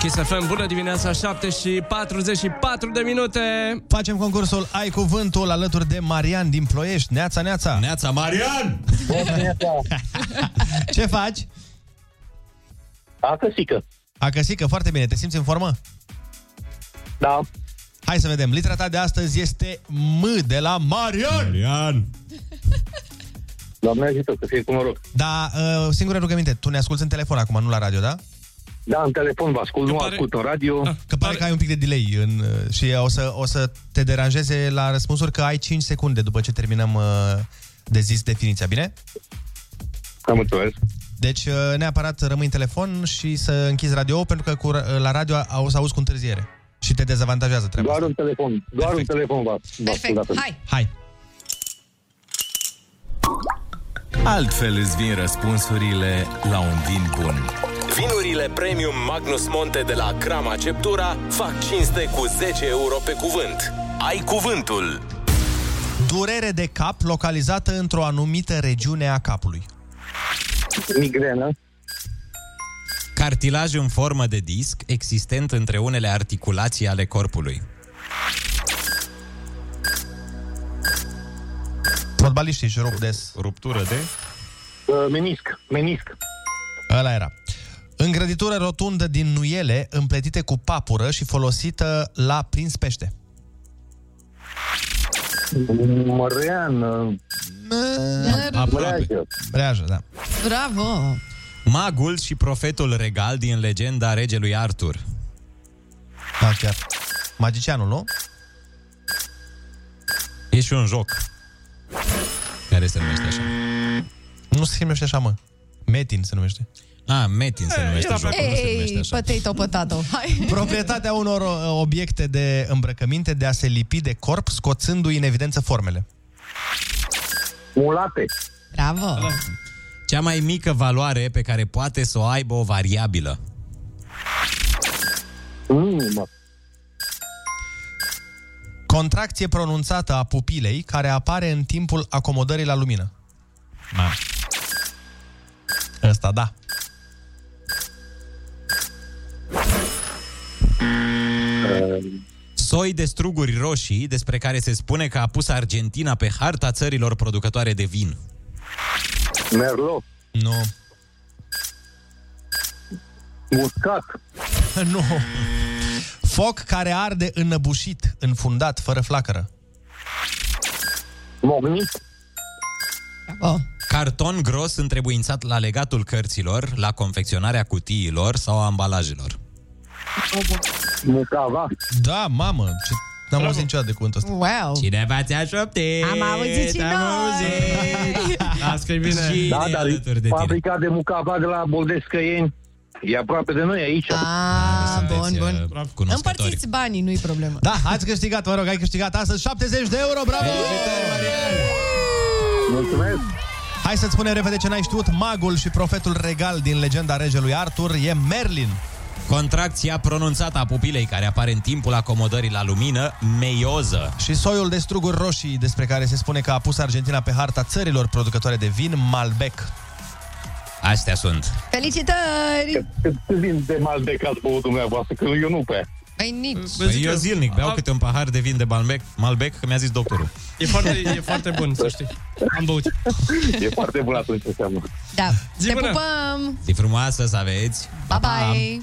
Kiss FM, bună dimineața, 7 și 44 de minute. Facem concursul Ai Cuvântul alături de Marian din Ploiești. Neața, neața! Neața, Marian! Ce faci? Acăsică. Acăsică, foarte bine. Te simți în formă? Da. Hai să vedem. Litera ta de astăzi este M de la Marian. Marian! Doamne ajută să fie cum mă rog. Da, uh, singura rugăminte. Tu ne asculti în telefon acum, nu la radio, da? Da, în telefon vă ascult, nu pare- ascult în radio. Ah. Că pare că ai un pic de delay în, uh, și o să, o să te deranjeze la răspunsuri că ai 5 secunde după ce terminăm uh, de zis definiția, bine? Am înțeles. Deci uh, neapărat rămâi în telefon și să închizi radio pentru că cu, la radio o să auzi cu întârziere și te dezavantajează treaba Doar asta. în telefon. Doar Perfect. în telefon vă vă ascult Perfect, atunci. hai. Hai! Altfel îți vin răspunsurile la un vin bun. Vinurile Premium Magnus Monte de la Crama Ceptura fac cinste cu 10 euro pe cuvânt. Ai cuvântul! Durere de cap localizată într-o anumită regiune a capului. Migrenă. Cartilaj în formă de disc existent între unele articulații ale corpului. Fotbaliștii își rup des. Ruptură de... Uh, menisc. Menisc. Ăla era. Îngrăditură rotundă din nuiele împletite cu papură și folosită la prins pește. Mărean. uh, Măreajă. Breajă, da. Bravo! Magul și profetul regal din legenda regelui Artur. Da, chiar. Magicianul, nu? E și un joc care se numește așa. Nu se numește așa, mă. Metin se numește. Ah, Metin se numește era jocul, nu se numește Ei, așa. potato, potato. Hai. Proprietatea unor uh, obiecte de îmbrăcăminte de a se lipi de corp, scoțându-i în evidență formele. Mulate. Bravo! Cea mai mică valoare pe care poate să o aibă o variabilă. Mm, mă. Contracție pronunțată a pupilei care apare în timpul acomodării la lumină. Ma. Ăsta, da. Soi de struguri roșii despre care se spune că a pus Argentina pe harta țărilor producătoare de vin. Merlot. Nu. Muscat. nu. Foc care arde înăbușit, înfundat, fără flacără. Mognit. Bravo! Carton gros întrebuințat la legatul cărților, la confecționarea cutiilor sau a ambalajelor. Mucava. Da, mamă, ce... N-am auzit niciodată de cuvântul ăsta. Wow! Cineva ți-a șoptit! Am auzit și am noi! auzit! Las că e bine. Cine Da, e dar alături de tine? fabrica de mucava de la Boldescăieni e aproape de noi aici. Ah, bun, Sunteți, bun. uh, cunoscători. Împărțiți banii, nu-i problemă. Da, ați câștigat, mă rog, ai câștigat astăzi 70 de euro, bravo! Mulțumesc. Hai să-ți spunem repede ce n-ai știut. Magul și profetul regal din legenda regelui Arthur e Merlin. Contracția pronunțată a pupilei care apare în timpul acomodării la lumină, meioză. Și soiul de struguri roșii despre care se spune că a pus Argentina pe harta țărilor producătoare de vin, Malbec. Astea sunt. Felicitări! Cât vin de Malbec ați băut dumneavoastră, că eu nu prea. Păi nici. Păi eu zilnic beau câte un pahar de vin de Malbec, Malbec că mi-a zis doctorul. E foarte, e foarte bun, să știi. Am băut. E foarte bun atunci înseamnă. Da. Zi Te bună! pupăm! Zi frumoasă să aveți! Bye bye!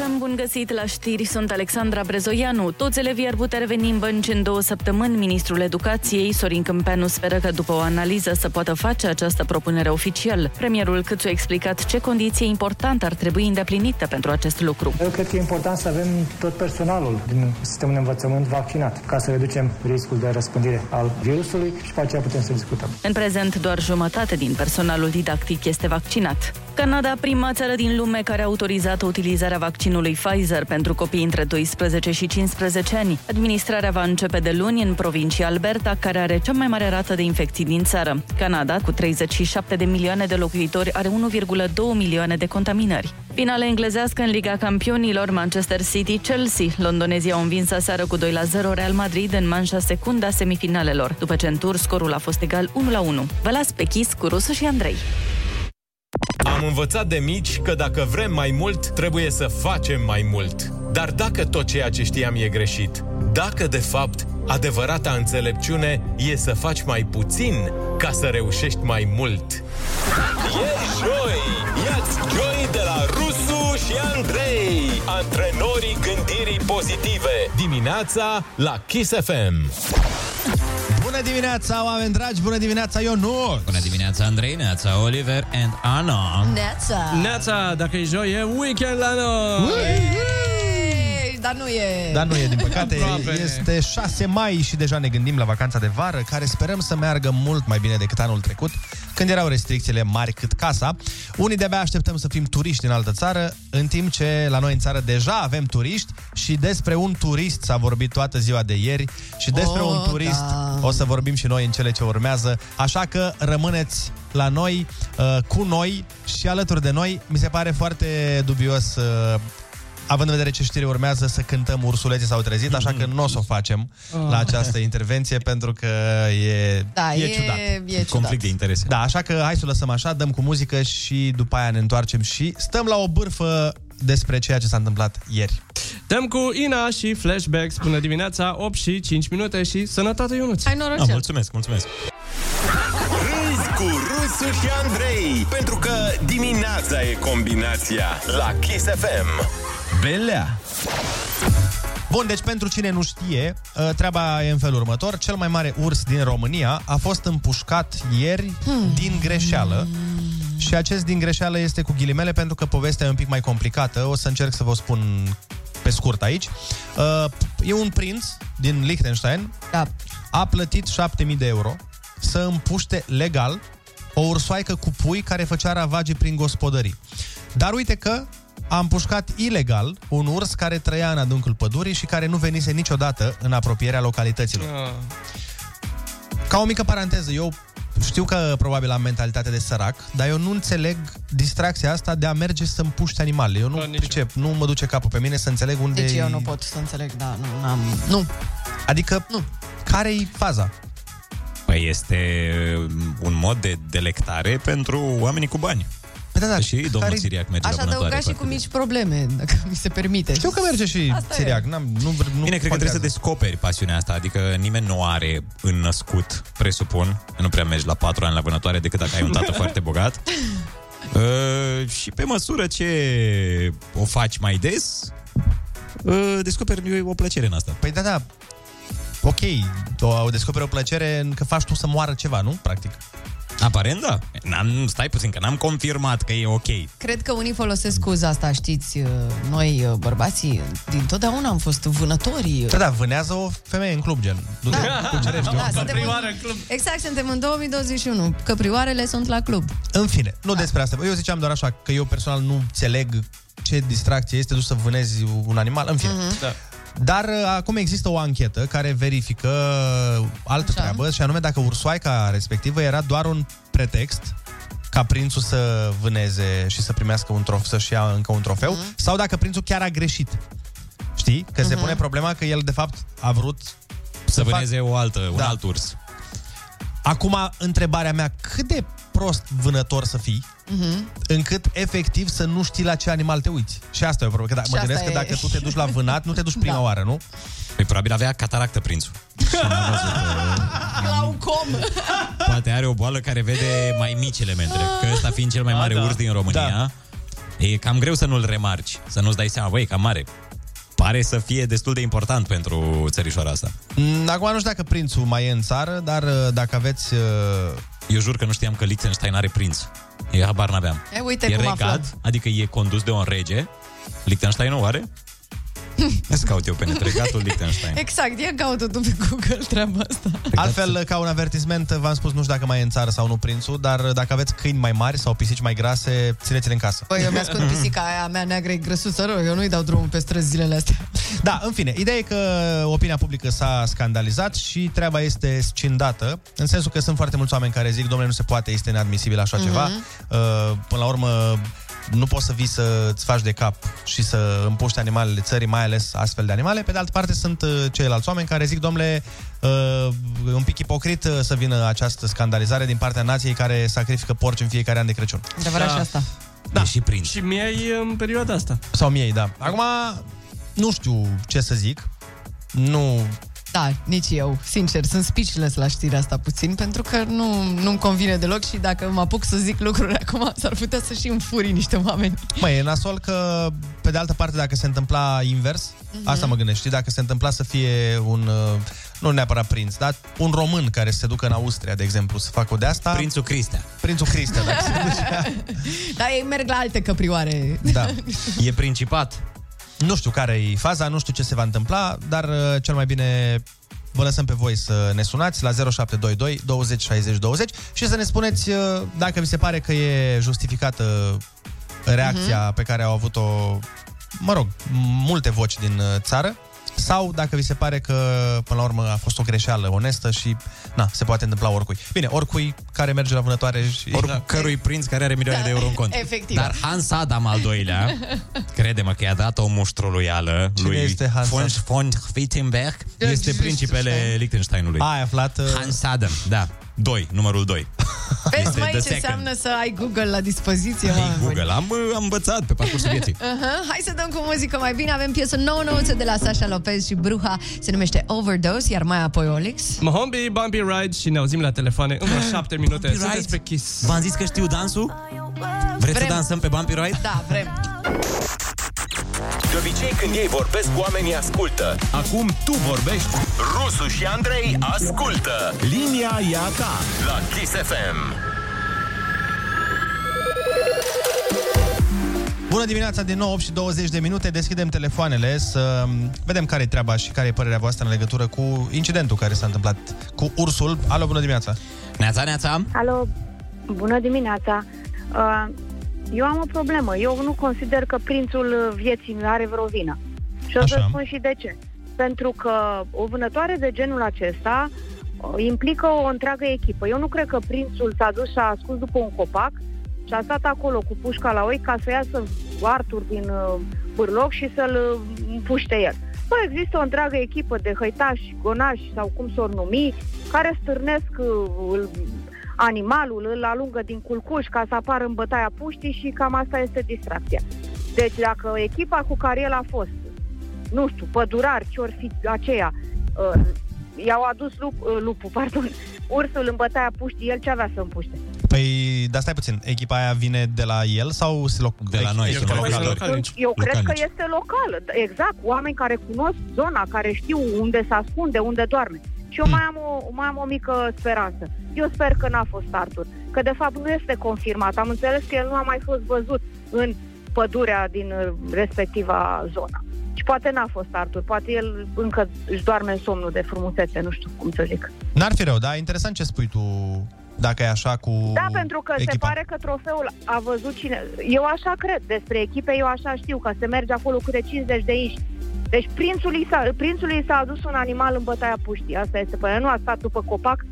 Isafem, bun găsit la știri, sunt Alexandra Brezoianu. Toți elevii ar putea reveni în bănci în două săptămâni. Ministrul Educației, Sorin Câmpeanu, speră că după o analiză să poată face această propunere oficial. Premierul Câțu a explicat ce condiție importantă ar trebui îndeplinită pentru acest lucru. Eu cred că e important să avem tot personalul din sistemul de învățământ vaccinat, ca să reducem riscul de răspândire al virusului și pe aceea putem să discutăm. În prezent, doar jumătate din personalul didactic este vaccinat. Canada, prima țară din lume care a autorizat utilizarea vaccinului Pfizer pentru copii între 12 și 15 ani. Administrarea va începe de luni în provincia Alberta, care are cea mai mare rată de infecții din țară. Canada, cu 37 de milioane de locuitori, are 1,2 milioane de contaminări. Finale englezească în Liga Campionilor, Manchester City-Chelsea. Londonezii au învins aseară cu 2 la 0 Real Madrid în manșa secundă a semifinalelor. După ce în tur scorul a fost egal 1 la 1. Vă las pe chis cu Rusu și Andrei. Am învățat de mici că dacă vrem mai mult, trebuie să facem mai mult. Dar dacă tot ceea ce știam e greșit, dacă de fapt adevărata înțelepciune e să faci mai puțin ca să reușești mai mult. E joi! Iați joi pozitive. Dimineața la Kiss FM. Bună dimineața, oameni dragi! Bună dimineața, Ionut! Bună dimineața, Andrei, Neața, Oliver and Ana. Neața! Neața, dacă e joi, e weekend la noi! Ei, Dar nu e... Dar nu e, din păcate, Aproape. este 6 mai și deja ne gândim la vacanța de vară, care sperăm să meargă mult mai bine decât anul trecut, când erau restricțiile mari cât casa. Unii de-abia așteptăm să fim turiști în altă țară, în timp ce la noi în țară deja avem turiști și despre un turist s-a vorbit toată ziua de ieri și despre Oh, un turist da. o să vorbim și noi în cele ce urmează, așa că rămâneți la noi, uh, cu noi și alături de noi. Mi se pare foarte dubios uh, având în vedere ce știri urmează, să cântăm Ursuleții s-au trezit, așa că nu o să o facem la această intervenție, pentru că e, Da, e, e- ciudat. e ciudat. Conflict de interese. Da, așa că hai să o lăsăm așa, dăm cu muzică și după aia ne întoarcem și stăm la o bârfă despre ceea ce s-a întâmplat ieri. Dăm cu Ina și Flashbacks. Bună dimineața, 8 și 5 minute și sănătate, Ionuț. Hai Ah, norocel! mulțumesc, mulțumesc. Râzi cu Rusu și Andrei, pentru că dimineața e combinația la Kiss FM. Belea! Bun, deci pentru cine nu știe, ă, treaba e în felul următor. Cel mai mare urs din România a fost împușcat ieri Hmm. din greșeală. Și acest din greșeală este cu ghilimele pentru că povestea e un pic mai complicată. O să încerc să vă spun pe scurt aici. Uh, E un prinț din Liechtenstein. Da. A plătit 7000 de euro să împuște legal o ursoaică cu pui care făcea ravagii prin gospodării. Dar uite că a împușcat ilegal un urs care trăia în adâncul pădurii și care nu venise niciodată în apropierea localităților. Ah. Ca o mică paranteză, eu știu că probabil am mentalitate de sărac, dar eu nu înțeleg distracția asta de a merge să împuști animale. Eu nu Bă, nici pricep, nu mă duce capul pe mine să înțeleg unde Deci eu nu pot să înțeleg, da, nu, n-am... Nu. Adică, Nu. care-i faza? Păi este um, un mod de delectare pentru oamenii cu bani. Păi da, da, și domnul care-i- Siriac merge Aș la vânătoare. adăuga și cu foarte mici probleme, dacă mi se permite. Știu că merge și Asta e. Siriac, n-am, nu, nu Bine, cred că trebuie să descoperi pasiunea asta, adică nimeni nu are înnăscut, presupun, nu prea mergi la patru ani la vânătoare decât dacă ai un tată foarte bogat. Uh, și pe măsură ce o faci mai des, uh, descoperi o plăcere în asta. Păi da, da, ok, o, o descoperi o plăcere în că faci tu să moară ceva, nu? Practic. Aparent, da. N-am, stai puțin, că n-am confirmat că e ok. Cred că unii folosesc scuza asta, știți, uh, noi uh, bărbații, din totdeauna am fost vânătorii. Da, da, vânează o femeie în club, gen. Du-te, cucerești, nu? Da, suntem în... Exact, suntem în 2021. Căprioarele sunt la club. În fine, nu da. despre asta. Eu ziceam doar așa, că eu personal nu înțeleg ce distracție este dus să vânezi un animal. În fine. Mhm. Da. Dar uh, acum există o anchetă care verifică altă Așa. treabă și anume dacă ursoaica respectivă era doar un pretext ca ca prințul să vâneze și să primească un trofeu, să-și ia încă un trofeu, Mhm. sau dacă prințul chiar a greșit. Știi? Că se Mhm. pune problema că el, de fapt, a vrut Să fac- vâneze o altă, un Da. alt urs. Acum, întrebarea mea, cât de prost vânător să fii Mhm. încât efectiv să nu știi la ce animal te uiți. Și asta e o problemă. Că da, Și mă asta gândesc că e- dacă tu te duci la vânat, nu te duci prima Da. oară, nu? Păi probabil avea cataractă prințul. La un com. Poate are o boală care vede mai mici elementele. Că ăsta fiind cel mai mare da. urs din România, e cam greu să nu-l remarci, să nu-ți dai seama, băi, e cam mare. Pare să fie destul de important pentru țărișoara asta. Mm, Acum nu știu dacă prințul mai e în țară, dar uh, dacă aveți... uh, Eu jur că nu știam că Liechtenstein are prinț. E habar n-aveam. E, uite e cum regat, aflăm. adică e condus de un rege. Liechtenstein nu are? Îți caut eu pe net, regatul Liechtenstein. Exact, ia caută tu pe Google treaba asta. Altfel, ca un avertisment, v-am spus, nu știu dacă mai e în țară sau nu prințul, dar dacă aveți câini mai mari sau pisici mai grase, țineți-le în casă. Păi eu mi-ascult pisica aia mea neagră, e grăsuță rău, eu nu-i dau drumul pe străzi zilele astea. Da, în fine, ideea e că opinia publică s-a scandalizat și treaba este scindată, în sensul că sunt foarte mulți oameni care zic, domnule, nu se poate, este inadmisibil așa Mhm. ceva. Uh, Până la urmă, nu poți să vii să-ți faci de cap și să împuști animalele țării, mai ales astfel de animale. Pe de altă parte, sunt uh, ceilalți oameni care zic, domnule, uh, un pic ipocrit uh, să vină această scandalizare din partea nației care sacrifică porci în fiecare an de Crăciun. Adevărat Da. și asta. Da. E și prinț. Și miei în perioada asta. Sau miei, da. Acum, nu știu ce să zic. Nu Da, nici eu, sincer, sunt speechless la știrea asta puțin, pentru că nu, nu-mi convine deloc și dacă mă apuc să zic lucruri acum, s-ar putea să și înfuri niște oameni. Măi, e nasol că, pe de altă parte, dacă se întâmpla invers, Mhm. asta mă gândesc, știi, dacă se întâmpla să fie un, uh, nu neapărat prinț, dar un român care se ducă în Austria, de exemplu, să facă o de asta... Prințul Cristea. Prințul Cristea, dacă se ducea. Dar ei merg la alte căprioare. Da. E principat. Nu știu care e faza, nu știu ce se va întâmpla, dar uh, cel mai bine vă lăsăm pe voi să ne sunați la 0722 20 60 20 și să ne spuneți uh, dacă vi se pare că e justificată reacția Mhm. pe care au avut-o, mă rog, multe voci din uh, țară sau dacă vi se pare că, până la urmă, a fost o greșeală onestă și, na, se poate întâmpla oricui. Bine, oricui care merge la vânătoare și... Oricărui prinț care are milioane Da, de euro în cont. efectiv. Dar Hans Adam al doilea, crede-mă că i-a dat o muștroluială Cine lui este Hans von, Adam? von Wittenberg, este principele Liechtensteinului. Ai aflat... Uh... Hans Adam, da. 2, numărul 2. Vezi, Este mai the ce second. înseamnă să ai Google la dispoziție, Hey, mă. Google, am, am învățat pe parcursul vieții. Uh-huh. Hai să dăm cu muzică mai bine. Avem piesă nouă nouță de la Sasha Lopez și Bruja. Se numește Overdose, iar mai apoi Olix. Mohombi, Bumpy Ride și ne auzim la telefoane în vreo șapte minute. Bumpy Sunteți Ride? pe Kiss. V-am zis că știu dansul? Vreți Vrem. să dansăm pe Bumpy Ride? Da, vrem. De obicei când ei vorbesc, oamenii ascultă. Acum tu vorbești Rusu și Andrei ascultă. Linia e a ta La Kiss FM. Bună dimineața din nou, 8 și 20 de minute, deschidem telefoanele să vedem care e treaba și care e părerea voastră în legătură cu incidentul care s-a întâmplat cu ursul. Alo, bună dimineața! Neața, neața! Alo, bună dimineața. Uh, Eu am o problemă. Eu nu consider că prințul vieții are vreo vină. Și o să Așa. spun și de ce. Pentru că o vânătoare de genul acesta uh, implică o întreagă echipă. Eu nu cred că prințul s-a dus și a ascuns după un copac și a stat acolo cu pușca la oi ca să iasă Artur din uh, bârloc și să-l uh, împuște el. Bă, există o întreagă echipă de hăitași, gonași sau cum s-or numi, care stârnesc uh, îl- animalul, îl alungă din culcuș ca să apară în bătaia puștii și cam asta este distracția. Deci dacă echipa cu care el a fost, nu știu, pădurari, ce ori fi aceea, uh, i-au adus lup, uh, lupul, pardon, ursul în bătaia puștii, el ce avea să împuște? Păi, dar stai puțin, echipa aia vine de la el sau se loc... De la noi, sunt locatori. Sunt- Eu cred că este locală, d- exact, oameni care cunosc zona, care știu unde se ascunde, unde doarme. Și eu mai am, o, mai am o mică speranță. Eu sper că n-a fost Artur, că de fapt nu este confirmat. Am înțeles că el nu a mai fost văzut în pădurea din uh, respectiva zona. Și poate n-a fost Artur, poate el încă își doarme în somnul de frumusețe, nu știu cum să zic. N-ar fi rău, dar interesant ce spui tu, dacă e așa cu Da, pentru că se echipa. pare că trofeul a văzut cine... Eu așa cred, despre echipe eu așa știu, că se merge acolo cu de 50 de inși. Deci prințului s-a, prințului s-a adus un animal în bătaia puștii, asta este părerea. Nu a stat după copac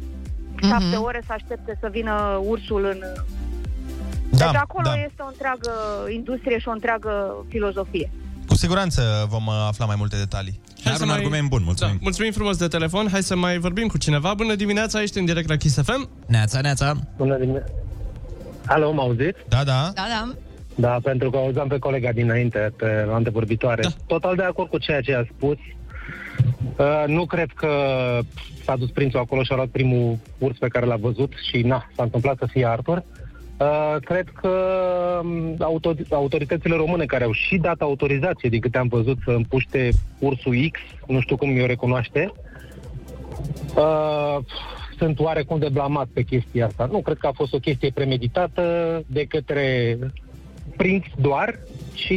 șapte ore să aștepte să vină ursul în, Da, deci acolo da. este o întreagă industrie și o întreagă filozofie. Cu siguranță vom uh, afla mai multe detalii. Hai Dar un mai... argument bun, mulțumim. Da, mulțumim frumos de telefon. Hai să mai vorbim cu cineva. Bună dimineața, ești în direct la Kiss FM. Neața, neața. Bună dimineața. Alo, mă auziți? Da, da. Da, da. Da, pentru că auzeam pe colega dinainte, pe antevorbitoare. Da. Total de acord cu ceea ce a spus. Uh, nu cred că s-a dus prințul acolo și a luat primul urs pe care l-a văzut și na, s-a întâmplat să fie Arthur. Uh, cred că um, autor- autoritățile române care au și dat autorizație, din câte am văzut, să împuște ursul X, nu știu cum mi-o recunoaște, uh, sunt oarecum de blamat pe chestia asta. Nu cred că a fost o chestie premeditată de către prinț doar, ci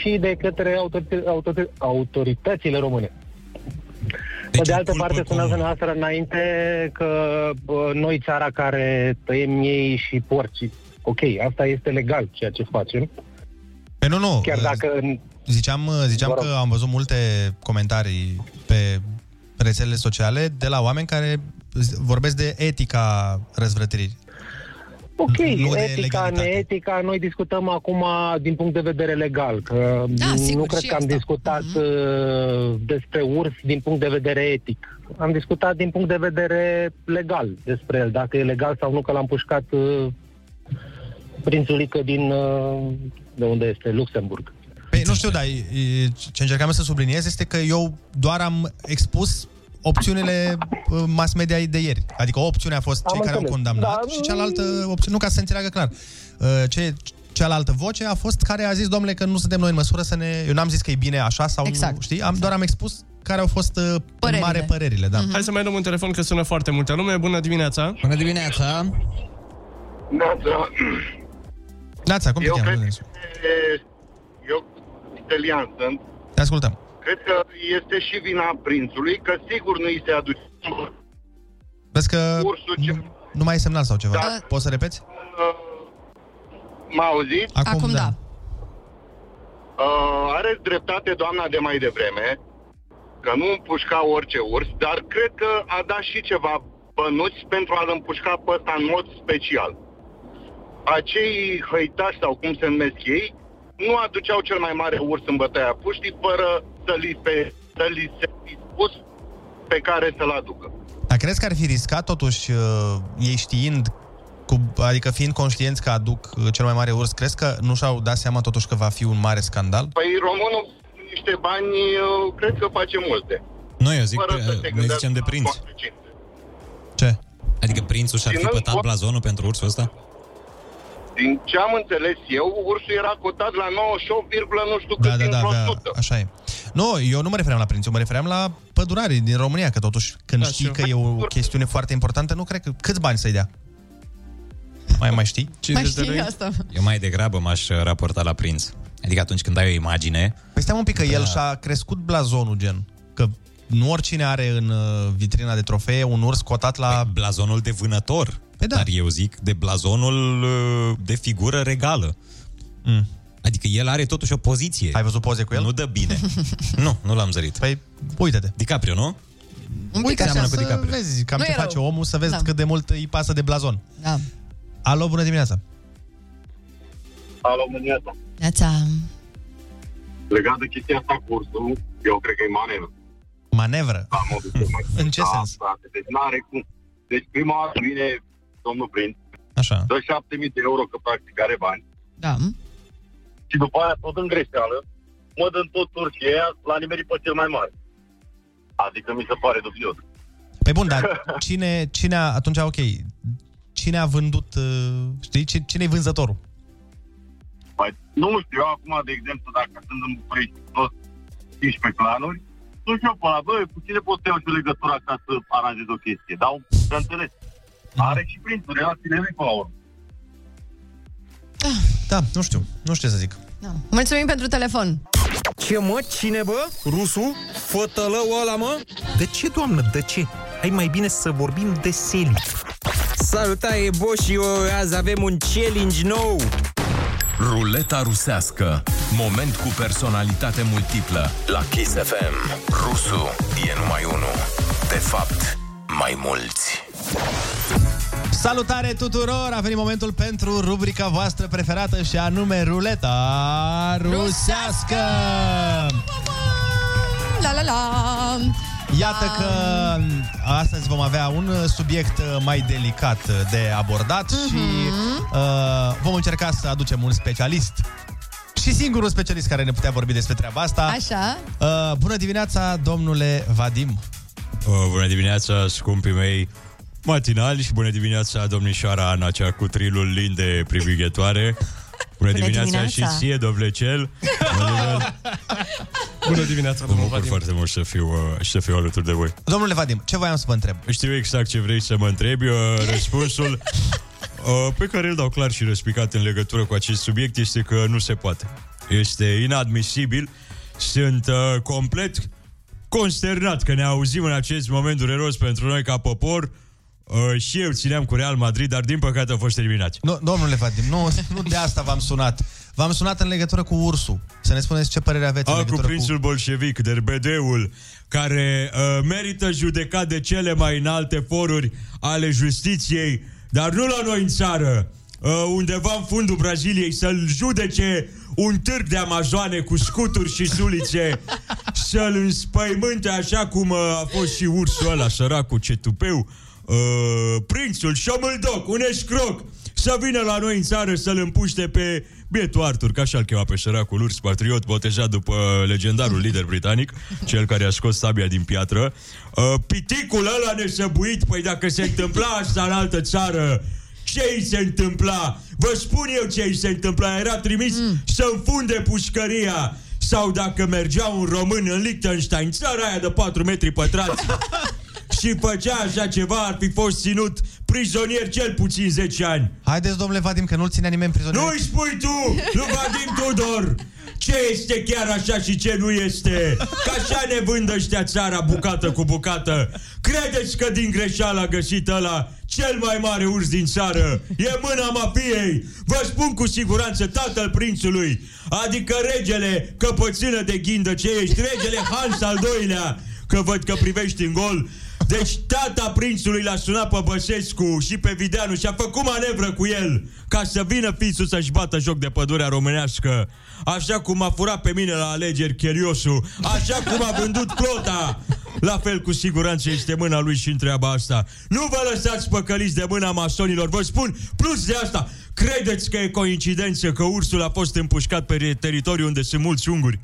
și de către autori- autori- autoritățile române. Deci de altă parte, spuneați dumneavoastră înainte că bă, noi țara care tăiem miei și porci. Ok, asta este legal, ceea ce facem. Pe nu, nu. Chiar dacă... Ziceam, ziceam că am văzut multe comentarii pe rețelele sociale de la oameni care vorbesc de etica răzvrătirii. Ok, Nu de etica, legalitate. neetica, noi discutăm acum din punct de vedere legal, că Da, sigur, nu cred și că am asta. discutat uh, despre urs din punct de vedere etic. Am discutat din punct de vedere legal despre el, dacă e legal sau nu că l-am pușcat uh, prințulică din, uh, de unde este, Luxemburg. Păi, nu știu, dar e- e- ce încercam eu să subliniez este că eu doar am expus opțiunile uh, mass media de ieri. Adică o opțiune a fost Am cei care au înțeles. condamnat Da, și cealaltă opțiune, nu ca să se înțeleagă clar. Uh, Ce, cealaltă voce a fost care a zis, domnule, că nu suntem noi în măsură să ne... Eu n-am zis că e bine așa sau Exact. nu, știi? Am, doar am expus care au fost uh, în Părerile. mare părerile, da. Hai să mai luăm un telefon, că sună foarte multă lume. Bună dimineața. Bună dimineața. Neața, cum te Eu cheamă? cred Dănesu? că eu italian sunt. Te ascultăm. Cred că este și vina prințului, că sigur nu îi se aduce Vezi că ursul ce... nu mai e semnal sau ceva. Da. Poți să repeți? Uh, m-a auzit? Acum, Acum da. da. Uh, are dreptate doamna de mai devreme, că nu împușca orice urs, dar cred că a dat și ceva bănuți pentru a-l împușca pe ăsta în mod special. Acei hăitași sau cum se numesc ei, nu aduceau cel mai mare urs în bătaia puștii fără să li, pe, să li se fi spus pe care să-l aducă. Dar crezi că ar fi riscat totuși, uh, ei știind, cu, adică fiind conștienți că aduc uh, cel mai mare urs, crezi că nu și-au dat seama totuși că va fi un mare scandal? Păi românul cu niște bani, eu cred că face multe. Nu, eu zic, Fără să se noi gândească zicem de la prinț. consecințe. Ce? Adică prințul și-ar fi Ținând pătat cont- blazonul pentru ursul ăsta? Din ce am înțeles eu, ursul era cotat la 98, nu știu cât Da, da, din da, avea, 100. așa e. Nu, eu nu mă refeream la prinț, eu mă refeream la pădurarii din România, că totuși când Da, știi și că e o chestiune foarte importantă, nu cred că... Câți bani să-i dea? Mai mai știi? Mai știi asta? Eu mai degrabă m-aș uh, raporta la prinț. Adică atunci când ai o imagine... Păi stai un pic că Da. el și-a crescut blazonul, gen. Că nu oricine are în uh, vitrina de trofee un urs cotat la... Păi, blazonul de vânător. Păi da. Dar eu zic de blazonul uh, de figură regală. Mm. Adică el are totuși o poziție. Ai văzut poze cu el? Nu dă bine. nu, nu l-am zărit. Păi, uite-te. DiCaprio, nu? Un pic Uite, așa. seamănă cu să- DiCaprio. Vezi cam Nu ce e rău. face omul, să vezi Da. cât de mult îi pasă de blazon. Da. Alo, bună dimineața! Alo, Mâniata. Neața. Legat de chestia asta cu ursul, eu cred că e manevră. Manevră? La modul de mai- În ce da, sens? Frate, deci n-are cum. Deci prima oară vine domnul prinț, Așa. dă 7000 de euro că practic are bani Da. Și după aia tot în greșeală, mă dă tot urșii aia la nimerit pe cel mai mare. Adică mi se pare dubios. Păi bun, dar cine, cine a, atunci, ok, cine a vândut, uh, știi, Ci- cine e vânzătorul? Păi, nu știu, eu acum, de exemplu, dacă sunt în București toți 15 planuri, nu știu pe ăla, bă, cu cine pot să iau și legătura ca să aranjez o chestie? Dau, să înțeles. Are și prințul, relațiile lui pe la urmă. Da, nu știu, nu știu ce să zic. Da. Mulțumim pentru telefon. Ce mă? Cine bă? Rusul? Fătălău ăla mă? De ce, doamnă, de ce? Hai mai bine să vorbim de seli. Salutare, Boș și eu, azi avem un challenge nou. Ruleta rusească. Moment cu personalitate multiplă. La Kiss FM, Rusu e numai unul. De fapt, mai mulți. Salutare tuturor! A venit momentul pentru rubrica voastră preferată și anume Ruleta Rusească! La la la! Iată că astăzi vom avea un subiect mai delicat de abordat Mhm. și uh, vom încerca să aducem un specialist și singurul specialist care ne putea vorbi despre treaba asta. Așa? Uh, bună dimineața, domnule Vadim! Uh, bună dimineața, scumpii mei matinali și bună dimineața, domnișoara Ana, cea cu trilul lin de privighetoare. Bună, Bună dimineața, dimineața. și ție, domnule Cel. Bună dimineața, Mă bucur foarte mult să fiu, uh, și să fiu alături de voi. Domnule Vadim, ce voiam să vă întreb? Știu exact ce vrei să mă întrebi. Uh, Răspunsul uh, pe care îl dau clar și răspicat în legătură cu acest subiect este că nu se poate. Este inadmisibil. Sunt uh, complet consternat că ne auzim în acest moment dureros pentru noi ca popor. Uh, și eu țineam cu Real Madrid, dar din păcate au fost eliminați. Nu, domnule Vadim, nu, nu de asta v-am sunat. V-am sunat în legătură cu ursul. Să ne spuneți ce părere aveți în A, cu legătură prințul bolșevic, derbedeul, care uh, merită judecat de cele mai înalte foruri ale justiției, dar nu la noi în țară, uh, undeva în fundul Braziliei, să-l judece un târg de amazoane cu scuturi și sulițe, să-l înspăimânte așa cum uh, a fost și ursul ăla, săracul cetupeu, uh, prințul șomâldoc, un escroc, să vină la noi în țară să-l împuște pe bietul Arthur, că așa-l chema pe săracul urs patriot, botejat după legendarul lider britanic, cel care a scos sabia din piatră. Uh, piticul ăla nesăbuit, păi dacă se întâmpla asta în altă țară, ce îi se întâmpla? Vă spun eu ce îi se întâmpla. Era trimis mm. să înfunde pușcăria. Sau dacă mergea un român în Liechtenstein, țara aia de 4 metri pătrați, și făcea așa ceva, ar fi fost ținut prizonier cel puțin 10 ani. Haideți, domnule Vadim, că nu-l ținea nimeni prizonier. Nu-i spui tu, nu Vadim Tudor! Ce este chiar așa și ce nu este? Că așa ne vând ăștia țara bucată cu bucată. Credeți că din greșeală a găsit ăla cel mai mare urs din țară? E mâna mafiei! Vă spun cu siguranță tatăl prințului, adică regele căpățână de ghindă ce ești, regele Hans al doilea, că văd că privești în gol. Deci tata prințului l-a sunat pe Băsescu și pe Videanu și a făcut manevră cu el ca să vină fițul să-și bată joc de pădurea românească. Așa cum a furat pe mine la alegeri Cheriosu, așa cum a vândut Clota. La fel cu siguranță este mâna lui și în treaba asta. Nu vă lăsați păcăliți de mâna masonilor, vă spun, plus de asta, credeți că e coincidență că ursul a fost împușcat pe teritoriu unde sunt mulți unguri?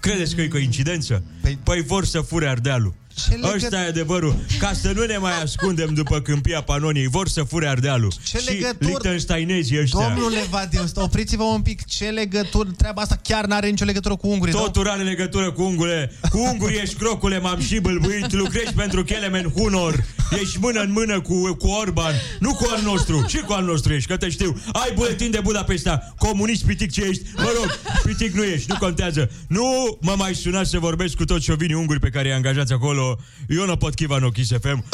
Credeți că e coincidență? Păi, păi vor să fure Ardealul. Legă- Ăsta e adevărul. Ca să nu ne mai ascundem după câmpia Panoniei, vor să fure Ardealul. Ce și legătură- Liechtensteinezii ăștia. Domnule Vadim, stă- opriți-vă un pic. Ce legătură? Treaba asta chiar n-are nicio legătură cu ungurii. Totul are legătură cu ungure. Cu ungurii ești crocule, m-am și bâlbuit, lucrezi pentru Kelemen Hunor, ești mână în mână cu, cu Orban, nu cu al nostru. Și cu al nostru ești, că te știu. Ai buletin de Budapesta, comunist pitic ce ești. Mă rog, pitic nu ești, nu contează. Nu mă mai sunați să vorbesc cu toți șovinii unguri pe care i angajați acolo. Eu nu pot chiva în ochii FM.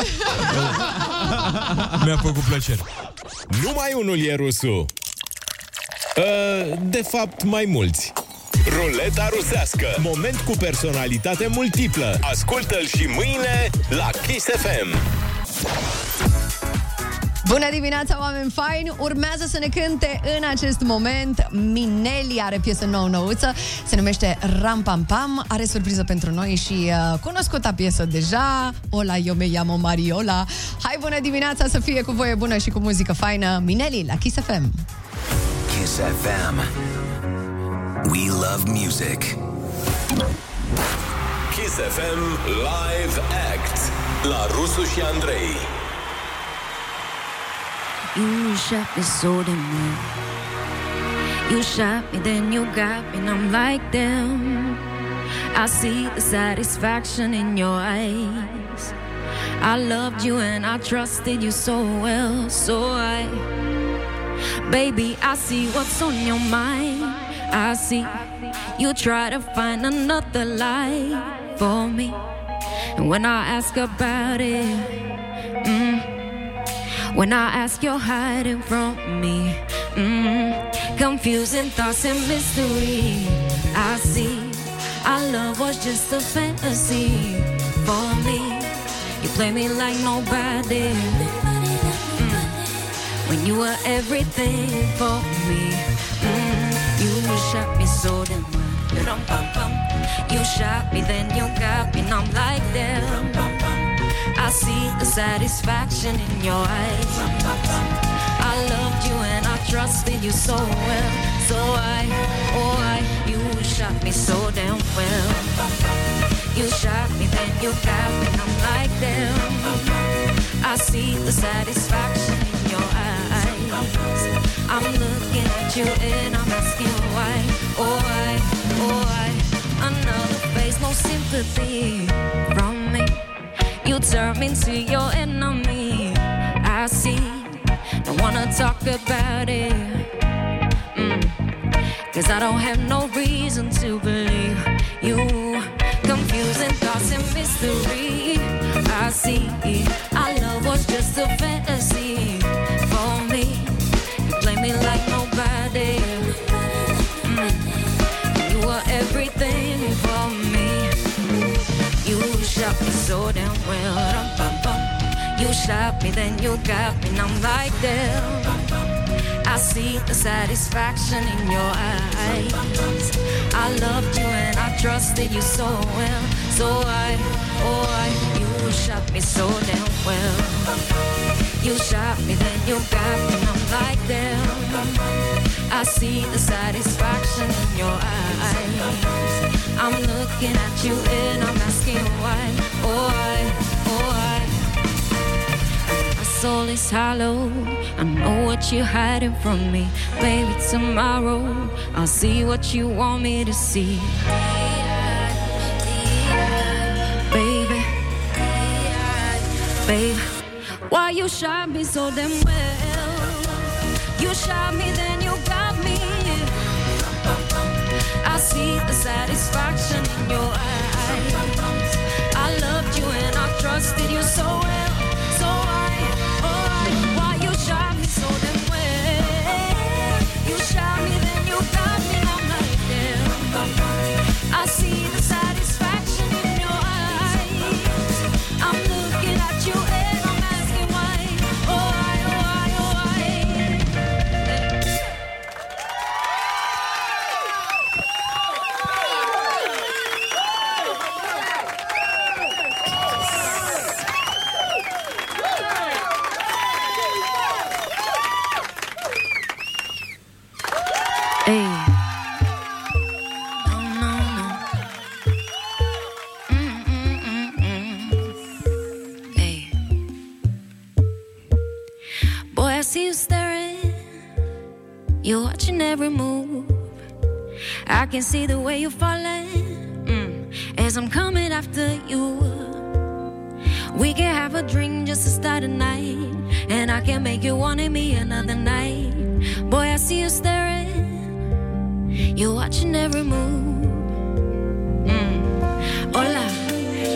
Mi-a făcut plăcere. Numai unul e rusul. Uh, De fapt, mai mulți. Ruleta rusească. Moment cu personalitate multiplă. Ascultă-l și mâine la Kiss FM. Bună dimineața, oameni faini! Urmează să ne cânte în acest moment Mineli are piesă nouă nouță, se numește Ram Pam Pam, are surpriză pentru noi și uh, cunoscuta piesă deja, Ola, eu me llamo Mariola. Hai, bună dimineața, să fie cu voie bună și cu muzică faină, Mineli la Kiss FM. Kiss FM. We love music. Kiss FM Live Act la Rusu și Andrei. You shot me so damn well. You shot me, then you got me, and I'm like them. I see the satisfaction in your eyes. I loved you and I trusted you so well, so I, baby, I see what's on your mind. I see you try to find another lie for me, and when I ask about it. When I ask, you're hiding from me. Mm, confusing thoughts and mystery. I see our love was just a fantasy for me. You play me like nobody. Mm. You were everything for me. Mm, you shot me so damn well. You shot me, then you got me, and I'm like them. I see the satisfaction in your eyes. I loved you and I trusted you so well. So I, oh I, you shot me so damn well. You shot me, then you got me, I'm like them. I see the satisfaction in your eyes. I'm looking at you and I'm asking why. Oh I, oh I, another face, no sympathy. You turn into your enemy. I see. Don't wanna talk about it. Mm. Cause I don't have no reason to believe you. Confusing thoughts and mystery. I see. Our love was just a fantasy me so damn well. Rum-pum-pum. You shot me, then you got me, and I'm like them. I see the satisfaction in your eyes. I loved you and I trusted you so well. So I, oh I, you shot me so damn well. You shot me, then you got me, and I'm like them. I see the satisfaction in your eyes. I'm looking at you and I'm asking why. Oh I, oh I. My soul is hollow. I know what you're hiding from me. Baby, tomorrow I'll see what you want me to see. Baby, baby, why you shot me so damn well? You shot me, then see the satisfaction in your eyes. I loved you and I trusted you so can see the way you're falling. Mm. As I'm coming after you. We can have a drink just to start a night. And I can make you wanting me another night. Boy, I see you staring. You're watching every move. Mm. Hola,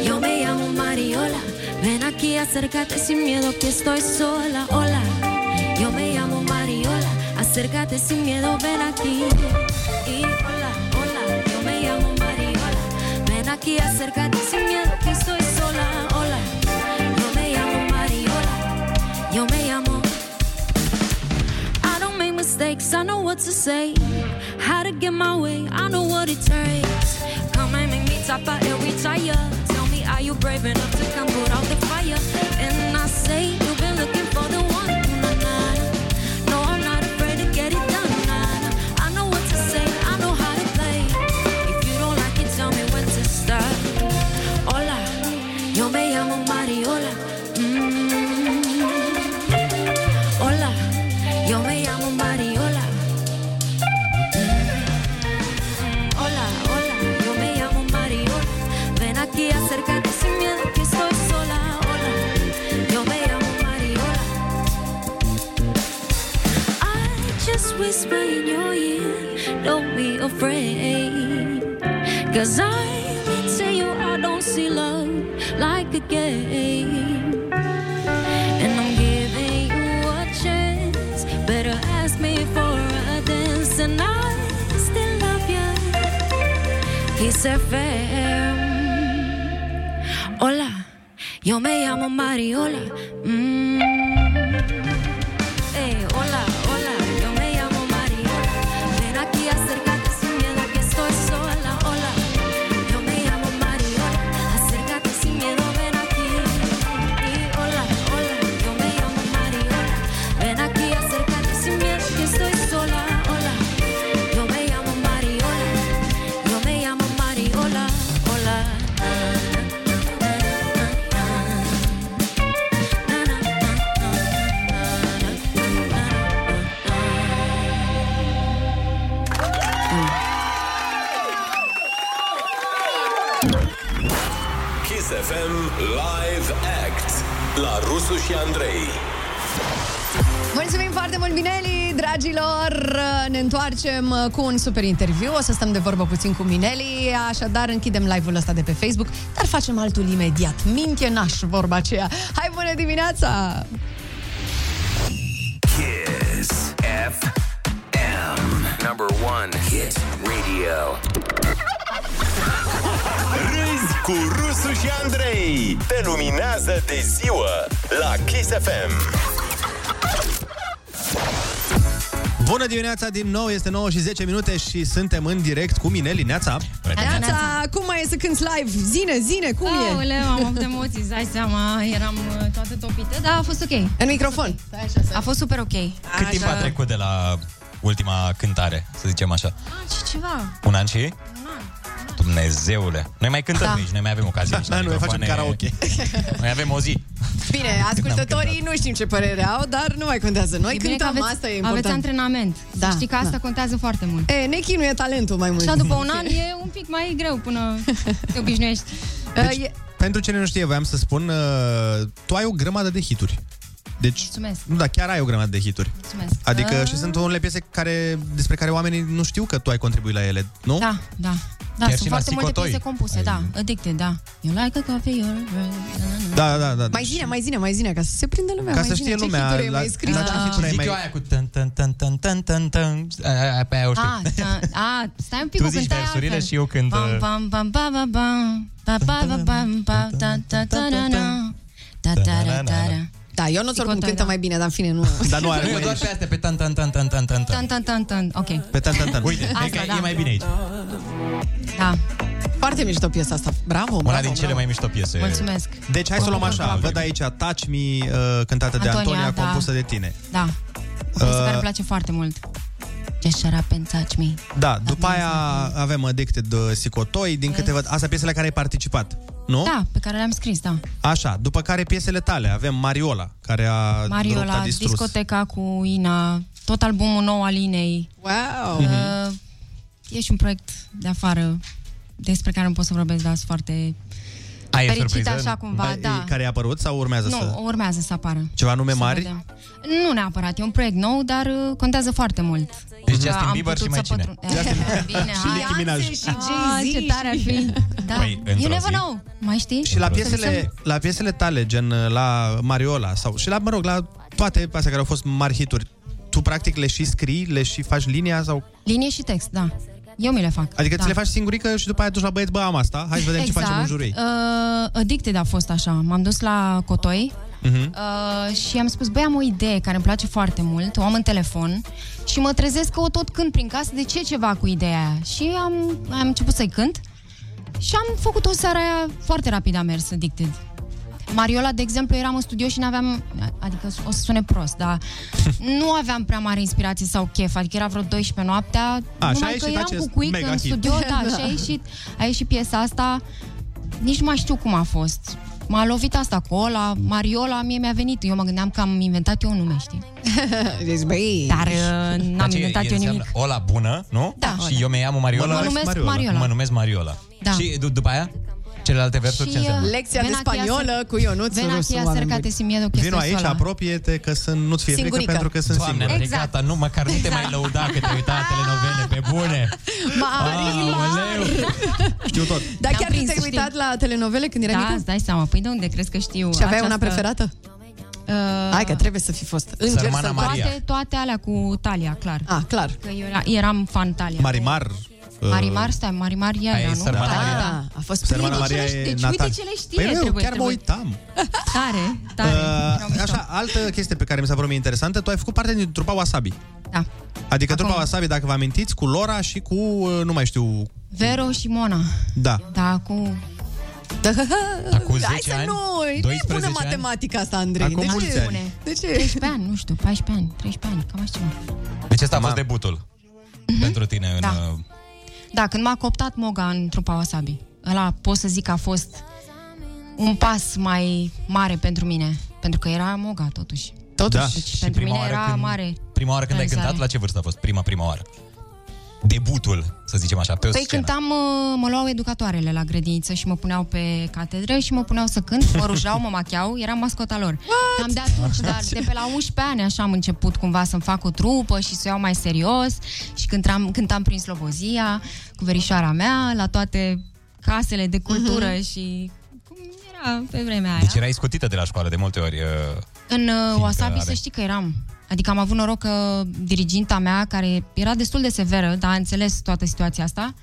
yo me llamo Mariola. Ven aquí, acércate sin miedo que estoy sola. Hola, yo me llamo Mariola. Acércate sin miedo, ven aquí. Aquí, acércate sin miedo sola. Hola, yo me llamo Mariola. Yo me llamo. I don't make mistakes, I know what to say. How to get my way, I know what it takes. Come and make me top out afraid. Cause I'm into you, I don't see love like a game. And I'm giving you a chance. Better ask me for a dance, and I still love you. Kiss FM. Hola, yo me llamo Mariola. Întoarcem uh, cu un super interviu. O să stăm de vorbă puțin cu Mineli, așadar închidem live-ul ăsta de pe Facebook, dar facem altul imediat. Minte naș, vorba aceea. Hai, bună dimineața! Kiss FM. Number one hit radio. Râzi cu Rusu și Andrei. Te luminează de ziua la Kiss FM. Bună dimineața din nou, este 9 și 10 minute și suntem în direct cu Mineli Neața. Neața, cum mai e să cânti live? Zine, zine, cum e? Aoleu, am avut emoții, îți dai seama, eram uh, toată topită, dar a fost ok. În microfon. A fost super ok. Cât timp a trecut de la ultima cântare, să zicem așa? Ah, ce ceva. Un an și? Dumnezeule. Noi mai cântăm Da. aici, noi mai avem ocazii aici. la Da, noi facem microfoane. karaoke. Noi avem o zi. Bine, ascultătorii nu știm ce părere au, dar nu mai contează. Noi E bine că cântăm, aveți, asta e Aveți important. antrenament. Da, Da, Știi că asta da. contează foarte mult. E, ne chinuie talentul mai mult. Și după un an e un pic mai greu până te obișnuiești. Deci, pentru cine nu știe, voiam să spun, uh, tu ai o grămadă de hituri. Deci, Mulțumesc. nu, da, chiar ai o grămadă de hituri. Mulțumesc. Adică Uh, și sunt unele piese care, despre care oamenii nu știu că tu ai contribuit la ele, nu? Da, da. Da, Chiar sunt și la foarte multe Sicotoi. piese compuse, da. Addicted, da. You like a coffee, you're a Da, da, da. Mai zine, mai zine, mai zine, ca să se prindă lumea. Ca mai să zine, știe ce lumea, hituri ai la- mai scris. la ce Da. hituri ai Zic mai- eu aia cu tân, tân, tân, tân, tân, tân, tân. Aia pe aia o știu. Ah, da, a, stai un pic Tu o zici cântai versurile altfel. și eu cânt, Pam, uh, pam, pam, pam, pam, pam, pa, pa, pa, pam, pa, ta, ta, ta, na, na. Ta, ta, ra, ta, ra. Da, eu nu oricum cântă mai bine, dar în fine nu. Dar nu are Nu, doar pe astea, pe tan, tan, tan, tan, tan, tan, tan. Tan, tan, tan, tan. Ok. Pe tan, tan, tan. Uite, Asta, e, că da. e mai bine aici. Da. Foarte mișto piesa asta. Bravo, bravo. Una din cele bravo. mai mișto piese. Mulțumesc. Deci hai să o luăm așa. Văd aici Touch Me, uh, cântată de Antonia, Antonia, da. compusă de tine. Da. O piesă Uh, care îmi place foarte mult. Just shut up and touch me. Da, după aia avem Addicted uh, Sicotoi, din câte văd, astea piesele la care ai participat, nu? Da, pe care le-am scris, da. Așa, după care piesele tale, avem Mariola, care a rupt, a Mariola, distrus. discoteca cu Ina, tot albumul nou al Inei. Wow! Uh, e și un proiect de afară despre care nu pot să vorbesc, dar sunt foarte Ai e fericită surpriză? așa cumva, Ai- da. Care a apărut sau urmează Nu, să... urmează să apară. Ceva nume Să mari? vedem. Nu neapărat, e un proiect nou, dar uh, contează foarte mult. Deci Că Justin am Bieber putut și mai să cine? pătrund- Bine, Și Nicki Minaj. Și Jay-Z. ce tare ar fi. Da. Păi, într-o you never zi. know. Mai știi? Și la Să piesele, visăm. la piesele tale, gen uh, la Mariola sau și la, mă rog, la toate astea care au fost mari hituri, tu practic le și scrii, le și faci linia sau... Linie și text, da. Eu mi le fac. Adică da. ți le faci singurică și după aia duci la băieți, bă, am asta, hai să vedem ce facem în jurul ei. Uh, Addicted a fost așa. M-am dus la Cotoi Mhm. uh, și am spus, băi, am o idee care îmi place foarte mult, o am în telefon și mă trezesc că o tot cânt prin casă, de ce ceva cu ideea aia? Și am, am început să-i cânt și am făcut o seară aia foarte rapid a mers Addicted. Mariola, de exemplu, eram în studio și n-aveam, adică o să sune prost, dar nu aveam prea mare inspirație sau chef, adică era vreo 12 noaptea, A, și a numai ieșit că eram acest cu cuic mega în hit. studio, da, Da. și a ieșit, a ieșit piesa asta, nici nu mai știu cum a fost. M-a lovit asta cu ăla, Mariola, mie mi-a venit. Eu mă gândeam că am inventat eu un nume, știi? Deci, băi... Dar uh, n-am Dar ce inventat eu înseamnă? nimic. Ola bună, nu? Da. Și eu mi iau Mariola. Mă numesc Mariola. Mă numesc Mariola. Da. Și d- după aia? Celelalte versuri Și, ce înseamnă? uh, Lecția de ven aquí a spaniolă cu Ionuț Ven Rusu, aquí oameni acércate buni. sin miedo que Vino estoy aici, sola. apropie-te, că sunt, nu-ți fie frică Singurică. pentru că sunt Doamne, singur. Exact. gata, nu, măcar nu te mai lăuda că te-ai uitat la telenovele pe bune. Marimar! Știu tot. Dar Ne-am chiar nu prins, te-ai știi? uitat la telenovele când erai Da, mică? îți dai seama. Păi de unde crezi că știu? Și aveai una această- preferată? Uh, Hai că trebuie să fi fost. Înger Sărmana sălbatic. Maria. toate, toate alea cu Talia, clar. Ah, clar. Că eu era, eram fan Talia. Marimar. uh, Marimar, stai, Marimar e Aia aia, e nu? Sărmana Da, Maria. da, da. A fost Sărmana primul. Maria ce le- e deci Natal. uite ce le știe, Păi nu, eu trebuie, chiar mă trebuie. uitam. Tare, tare. Erau Uh, mișto. așa, altă chestie pe care mi s-a părut mie interesantă, tu ai făcut parte din trupa Wasabi. Da. Adică Acum- trupa Wasabi, dacă vă amintiți, cu Lora și cu, uh, nu mai știu, Vero și Mona. da. Da, cu... Acum 10 Hai să ani? nu, nu 12 bună ani? matematica asta, Andrei. Acum de mulți ce? ani. De ce? 13 ani, nu știu, 14 ani, 13 ani, cam așa ceva. Deci asta a fost debutul pentru tine în... Da. uh, Da, când m-a cooptat Moga în trupa Wasabi, ăla pot să zic că a fost un pas mai mare pentru mine, pentru că era Moga totuși. Totuși. Da. Deci Și pentru prima mine oară era când- mare. Prima oară când ai realizare. cântat, la ce vârstă a fost? Prima, prima oară. Debutul, să zicem așa, pe o Păi scenă? cântam, uh, mă luau educatoarele la grădiniță și mă puneau pe catedră și mă puneau să cânt, mă rujau, mă machiau, eram mascota lor. Cam de atunci, dar de pe la 11 ani așa am început cumva să-mi fac o trupă și să o iau mai serios și cântam, cântam prin Slobozia cu verișoara mea la toate casele de cultură Mhm. și cum era pe vremea aia. Deci erai scutită de la școală de multe ori. uh, În uh, Fiindcă Wasabi are- să știi că eram. Adică am avut noroc că diriginta mea, care era destul de severă, dar a înțeles toată situația asta,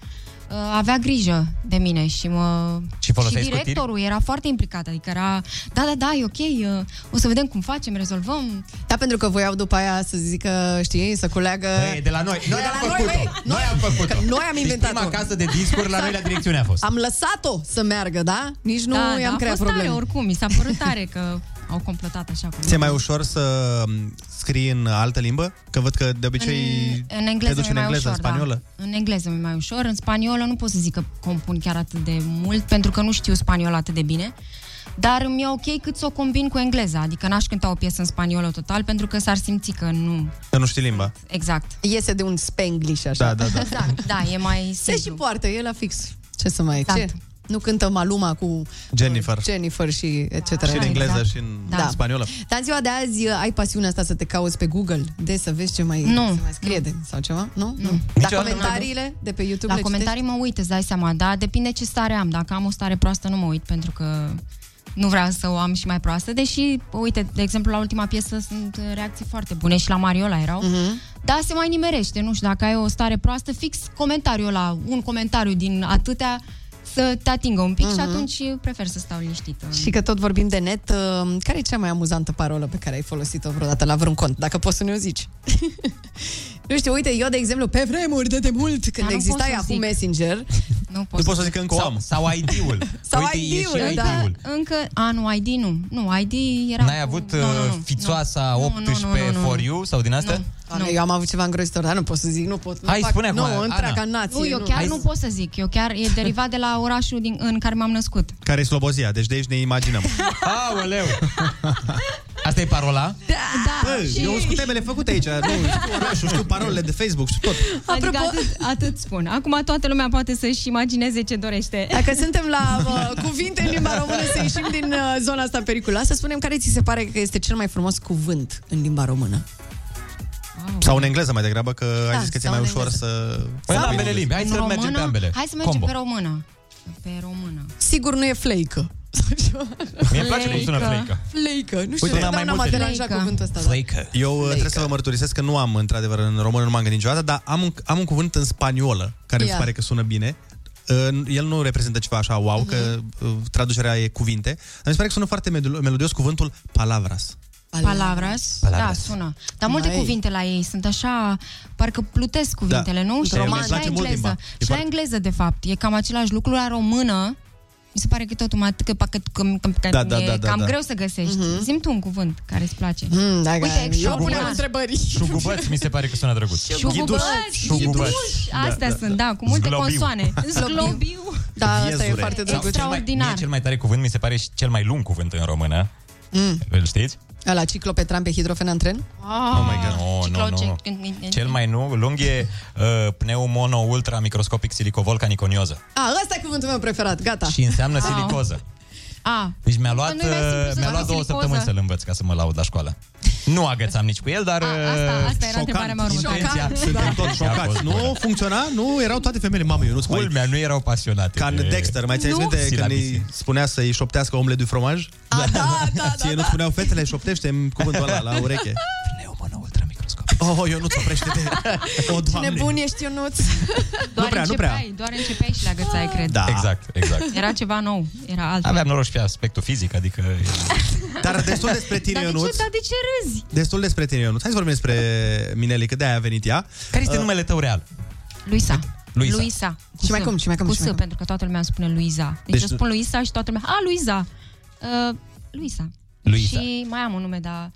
uh, avea grijă de mine și mă... Și foloseai și directorul era foarte implicat, adică era, da, da, da, e ok, uh, o să vedem cum facem, rezolvăm. Da, pentru că voiau după aia să zică, știi, să culeagă... Ei, de la noi. Noi De am la făcut-o. băi. Noi am făcut-o. Că noi am Deci inventat-o. prima casă de discuri la noi la direcțiune a fost. Am lăsat-o să meargă, da? Nici nu da, i-am da, creat a fost probleme. tare, oricum, mi s-a părut tare că au complotat așa cum. Ți-e mai ușor să m, scrii în altă limbă? Că văd că de obicei în, în engleză te duci mi-e în mai engleză, ușor, în spaniolă. Da. În engleză mi-e mai ușor, în spaniolă nu pot să zic că compun chiar atât de mult, pentru că nu știu spaniolă atât de bine. Dar mi-e ok cât să o combin cu engleza, adică n-aș cânta o piesă în spaniolă total, pentru că s-ar simți că nu... Că nu știi limba. Exact. Iese de un spanglish așa. Da, da, da. Exact, da, e mai Se și poartă, e la fix. Ce să mai... Exact. Ce? Nu cântă Maluma cu Jennifer. Jennifer și etc. Și în engleză și în Da. spaniolă. Dar în ziua de azi uh, ai pasiunea asta să te cauți pe Google de să vezi ce mai, Nu. se mai scrie de, sau ceva? Nu? Nu. La Niciodată. comentariile de pe YouTube La le comentarii mă uit, îți dai seama, da, depinde ce stare am. Dacă am o stare proastă, nu mă uit, pentru că nu vreau să o am și mai proastă, deși, uite, de exemplu, la ultima piesă sunt reacții foarte bune și la Mariola erau. Mhm. Da, se mai nimerește, nu știu, dacă ai o stare proastă, fix comentariul ăla, un comentariu din atâtea să te atingă un pic și Mhm. atunci prefer să stau liniștită. Și că tot vorbim de net, uh, care e cea mai amuzantă parolă pe care ai folosit-o vreodată la vreun cont? Dacă poți să ne o zici. nu știu, uite, eu, de exemplu, pe vremuri de demult, când nu exista pot să Yahoo zic. Messenger, Nu pot, Nu pot să zic că încă o am. Sau ID-ul. Sau Uite, e și ID-ul, da. ID-ul. Încă, a, nu, ID nu. Nu, ID era N-ai cu... avut nu, nu, uh, nu, fițoasa nu, nu, 18 nu, nu, nu. for you sau din astea? nu. eu am avut ceva îngrozitor, dar nu pot să zic, nu pot. Hai, nu fac, spune acum, Nu, Ana. întreaga nație. Nu, eu chiar nu pot să zic. Eu chiar e derivat de la orașul din, în care m-am născut. Care e Slobozia, deci de aici ne imaginăm. Aoleu! Asta e parola? Da, Bă, eu sunt cu temele făcute aici. Nu, știu orașul, știu parolele de Facebook și tot. Adică atât, atât spun. Acum toată lumea poate să-și imagineze ce dorește. Dacă suntem la uh, cuvinte în limba română, să ieșim din uh, zona asta periculoasă, să spunem care ți se pare că este cel mai frumos cuvânt în limba română. Sau în engleză mai degrabă, că Da, ai zis că ți-e sau mai în ușor să... Păi în să ambele vii. limbi. Hai În să mergem pe română? ambele. Hai să mergem Combo. pe română. Pe română. Sigur nu e fleică. Mie îmi place cum sună fleică. Fleică. Nu știu, Uite, Uite, mai n-am multe- deranjat Fleică. cuvântul ăsta. Da. Fleică. Eu uh, trebuie să vă mărturisesc că nu am, într-adevăr, în română nu m-am gândit niciodată, dar am un, am un cuvânt în spaniolă, care mi Ia. se pare că sună bine. Uh, El nu reprezintă ceva așa wow, că Mhm. uh, traducerea e cuvinte, dar mi se pare că sună foarte melo- melodios cuvântul palavras. Palavras. Palavras. Da, sună. Dar multe Mai. cuvinte la ei sunt așa, parcă plutesc cuvintele, Da. nu? Și, Da, și îmi la place mult engleză. limba. E Și la foarte- engleză, de fapt. E cam același lucru. La română, mi se pare că totul mai că, că, că, că, că Da, da, e da, da, cam da. greu să găsești. Mhm. Zim tu un cuvânt care îți place. Mm, da, Uite, eu extraordinar. puneam întrebări. Șugubăți mi se pare că sună drăguț. Șugubăți, Șugubăți. Astea sunt, da, cu multe Zglobiu. consoane. Zglobiu. Da, asta e Viezure. foarte Sau drăguț. cel mai, Extraordinar. mie cel mai tare cuvânt mi se pare și cel mai lung cuvânt în română. Mm. Îl știți? La ciclopetran pe hidrofen în tren? Oh my God. Nu, nu, nu. Cel mai nu, lung e uh, pneumono ultra microscopic silicovolcaniconioză. A, ăsta e cuvântul meu preferat, gata. Și înseamnă Wow. silicoză. A, Deci mi-a luat, Bă, nu e mai simplu uh, să mi-a faci luat două silicoză? săptămâni să-l învăț ca să mă laud la școală. Nu agățam nici cu el, dar... A, asta- asta era șocant. întrebarea mea următoare. Intenția- Șocant. Suntem tot A șocați. fost bună. Nu funcționa? Nu? Erau toate femeile. Mamă, eu nu mai... Culmea, nu erau pasionate. Ca în de- Dexter, mai țineți Nu. minte când Silabisii. îi spunea să-i șoptească omle du fromaj? A, da, da, Ție nu spuneau fetele, șoptește cuvântul ăla la ureche. Pneumono ultra microscopic. Oh, eu nu-ți oprește-te. O, Ce doamne. nebun ești, Ionuț. doar prea, nu prea. începeai, doar începeai și le agățai, cred. Da. Exact, exact. Era ceva nou, era altfel. Aveam noroc și pe aspectul fizic, adică... Dar destul despre tine, Dar de, Ionuț. ce, dar de ce râzi? Destul despre tine, Ionuț. Hai să vorbim despre Mineli, că de-aia a venit ea. Care este numele tău real? Luisa. Luisa. Luisa. Cu Și mai S. cum, și mai cum, Cu și S, mai cum? pentru că toată lumea îmi spune Luiza. Deci, Deci eu tu- spun Luisa și toată lumea, a, Luisa. Uh, Luisa. Luisa. Și mai am un nume, dar...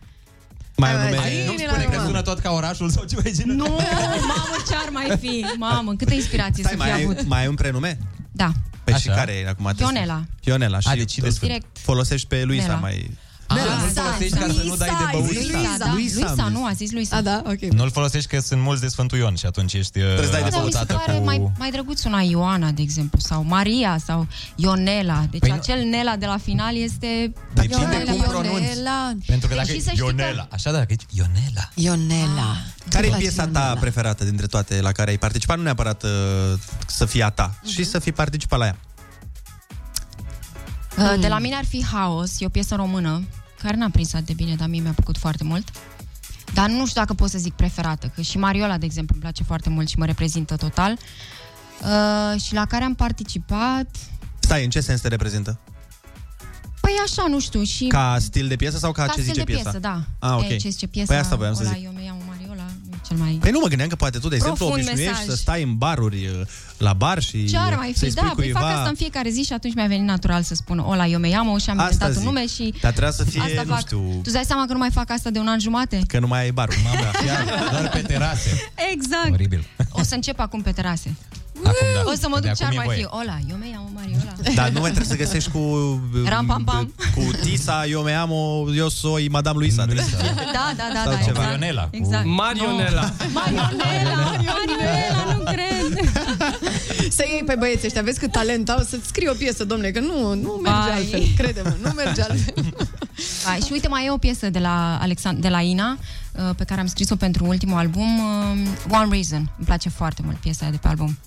Mai ai un Hai, nume... hai. Nu Bine, spune la că urmă. sună tot ca orașul sau ceva de genul? Nu, mamă, ce ar mai fi? Mamă, câtă inspirație Stai, să mai fi ai, avut. mai ai un prenume? Da. Păi și Așa. care e acum? Ionela. Ionela. Și A, deci tu desfânt. Direct. folosești pe Luisa Nela. mai... Ah, Nela, nu Luisa, folosești ca să nu dai de băut. Luisa, Luisa, da. Luisa, nu, a zis Luisa. A, da, ok. Nu-l folosești că sunt mulți de Sfântul Ion și atunci ești uh, Da, mi se asociată pare cu... mai, mai drăguț una Ioana, de exemplu, sau Maria, sau Ionela. Deci Păi nu- acel Nela de la final este... Depinde cum Ionela. pronunți. Pentru că dacă Deci e să știi că- Ionela, așa da, dacă e Ionela. Ionela. Care e Place piesa ta Ionela. preferată dintre toate la care ai participat? Nu neapărat uh, să fie a ta, Mhm. și să fi participat la ea. Uh, De la mine ar fi Haos, e o piesă română, care n-a prins atât de bine, dar mie mi-a plăcut foarte mult. Dar nu știu dacă pot să zic preferată, că și Mariola, de exemplu, îmi place foarte mult și mă reprezintă total. Uh, și la care am participat... Stai, în ce sens te reprezintă? Păi așa, nu știu, și... Ca stil de piesă sau ca, Ca ce stil zice de piesa? piesă, da. Ah, ok. E, ce zice piesa, Păi asta voiam să ăla, zic. Eu mi iau Mariola, e cel mai... Păi nu mă gândeam că poate tu, de exemplu, Profund obișnuiești mesaj. să stai în baruri, uh, la bar și Ce ar mai să-i fi? spui Da, păi cuiva... fac asta în fiecare zi și atunci mi-a venit natural să spun Ola, eu mi am și am Asta inventat un zic. nume și... Dar trebuia să fie, asta nu fac. știu- Tu îți dai seama că nu mai fac asta de un an jumate? Că nu mai ai barul. Mamă, doar pe terase. Exact. Oribil. O să încep acum pe terase. Acum da. O să mă De duc ce acum ar e mai voie. fi. Ola, eu mi am Mariola. Dar nu mai trebuie să găsești cu... uh, Ram, pam, pam. Cu Tisa, eu me amo, eu soy Madame Luisa. Da, da, da, Sau da, ceva. exact. Marionela, cu- Exact. Marionela. No. Marionela, Marionela, nu cred. Să iei pe băieți ăștia, vezi cât talent au să-ți scrii o piesă, domnule, că nu, nu merge Vai. altfel, crede-mă, nu merge altfel. Hai, și uite, mai e o piesă de la, Alexand- de la Ina, uh, pe care am scris-o pentru ultimul album, uh, One Reason. Îmi place foarte mult piesa aia de pe album.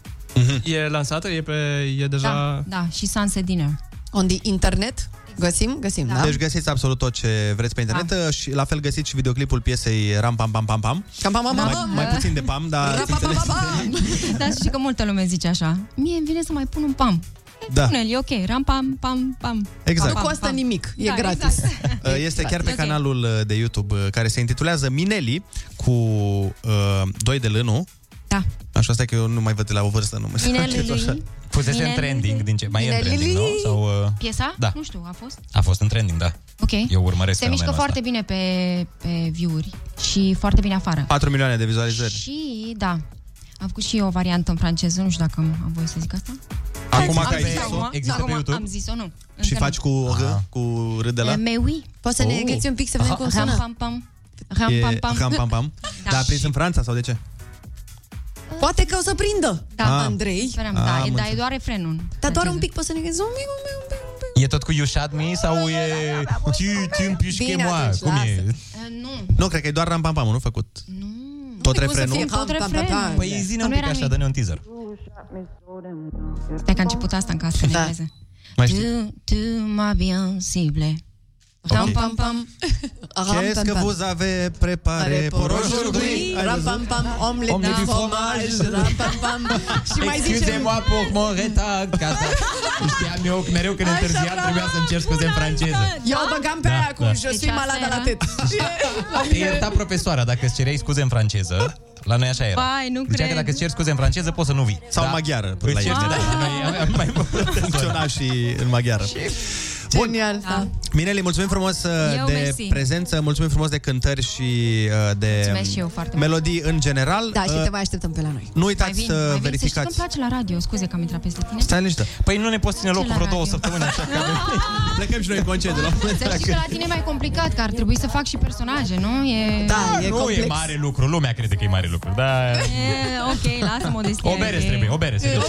E lansată? E, pe, e deja... Da, da, și Sunset Dinner. On the internet? Găsim? Găsim, da. Deci găsiți absolut tot ce vreți pe internet Da. și la fel găsiți și videoclipul piesei Ram Pam Pam Pam Pam. Cam pam, pam, Mai, pam. mai puțin de pam, dar ați înțeles. Dar să știi că multă lume zice așa. Mie îmi vine să mai pun un pam. Da. Pune-l, e ok. Ram, pam, pam, pam. Exact. Pam, Nu pam, costă pam. nimic, e Da, gratis. exact. Uh, Este chiar pe Ok. canalul uh, de YouTube uh, care se intitulează Mineli cu uh, doi de lânul. Da. Așa stai că eu nu mai văd de la o vârstă, nu mă Mineli lui. Fusese în Mineli trending din ce... Mai e în Mineli trending, nu? lui. Sau, uh, Piesa? Da. Nu știu, a fost? a fost în trending, da. Ok. Eu urmăresc Se mișcă fenomenul foarte bine pe, pe view-uri și foarte bine afară. 4 milioane de vizualizări. Și, da, am făcut și eu o variantă în franceză, nu știu dacă am, am voie să zic asta. Acum am că ai zis zis-o, acum, există acum pe YouTube? Am zis-o, nu. Și Încă faci nu. cu R, cu R de la? Eh, Mais oui. Poți să ne găsi un pic să vedem cum Ram, sună? pam, pam. Ram, E pam, pam. Ram Pam Pam. Da. Dar a prins în Franța sau de ce? Poate că o să prindă, Da, Ah. Andrei. Sperăm, Ah, da, am e, da, e înțeles. doar refrenul. Dar doar un pic poți să ne găsi un pic, un pic, un pic. E tot cu You Shot Me sau e... Tu, tu îmi pișche Bine, moi? atunci, Cum e? lasă. Nu. Nu, cred că e doar Ram Pam Pam, nu făcut. Nu. Tot Cum să refrenul. fie Tot pam, pam, pam, refrenul. pam. Păi zine un Nu pic era așa, nimic. dă-ne un teaser. Stai că a început asta în casă, în Da. engleză. Mai știi? Tu, tu m'as bien ciblé. Ram, pam, pam. Qu'est-ce que vous avez préparé pour aujourd'hui? Ram, pam, pam, omelette Omelette de de fromage, ram, pam, pam. Și mai zicem... Excusez-moi pour mon retard. Ca asta știam eu că mereu când Așa, întârziam bravo. trebuia să-mi cer scuze în franceză. Eu o băgam pe Da, aia cu da. je suis Deci asta malade la era? tête. Te ierta profesoara dacă îți cereai scuze în franceză. La noi așa era. Vai, nu Zicea că cred. dacă îți ceri scuze în franceză, poți să nu vii. Sau maghiară, Îți la ceri, ei. da, noi aveam mai mult. Funcționa și în maghiară. Genial, da. Mineli, mulțumim frumos uh, Eu, de mersi. prezență, mulțumim frumos de cântări și uh, de Mulțumesc și eu foarte mult. melodii în general. Da, și Uh, te mai așteptăm pe la noi. Nu Mai uitați vin, să mai vin. Să știi că verificați. îmi place la radio. Scuze că am intrat peste tine. Stai liniște. Păi nu ne poți ține locul la vreo două radio? săptămâni așa. că avem- Plecăm și noi în concediu. la un moment Să dat. știi că la tine e mai complicat, că ar trebui să fac și personaje, nu? E... Da, e nu complex. e mare lucru, lumea crede că e mare lucru. Da. E, ok, lasă modestia. O bere e- trebuie, o bere serios.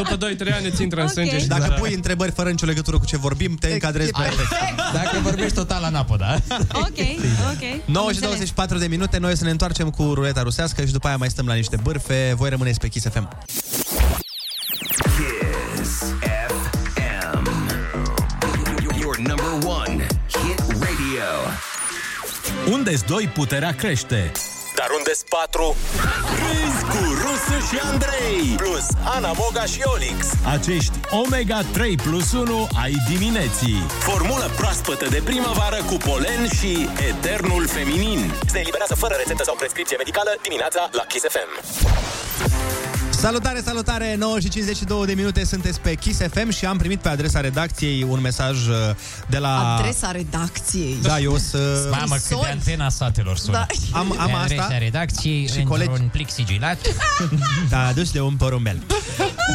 După 2-3 ani îți intră în Ok. sânge și Dacă da. pui întrebări fără nicio legătură cu ce vorbim, te încadrezi perfect. Dacă vorbești total la napă, da? Ok, ok. 9 Am și înțeles. 24 de minute, noi o să ne întoarcem cu ruleta rusească și după aia mai stăm la niște bârfe. Voi rămâneți pe Kiss FM. Kiss FM. Your number one hit radio. Unde-s doi, puterea crește. Dar unde-s patru? Râzi cu Rusu și Andrei Plus Ana Moga și Olix Acești Omega 3 plus 1 ai dimineții. Formulă proaspătă de primăvară cu polen și eternul feminin Se eliberează fără rețetă sau prescripție medicală dimineața la Kiss FM Salutare, salutare! 9 și 52 de minute sunteți pe Kiss FM și am primit pe adresa redacției un mesaj uh, de la... Adresa redacției. Da, eu o să... Mamă, cât de antena satelor sună. Da. Am, am Pe asta adresa redacției și într-un colegi- plic sigilat. Da, dus de un porumbel.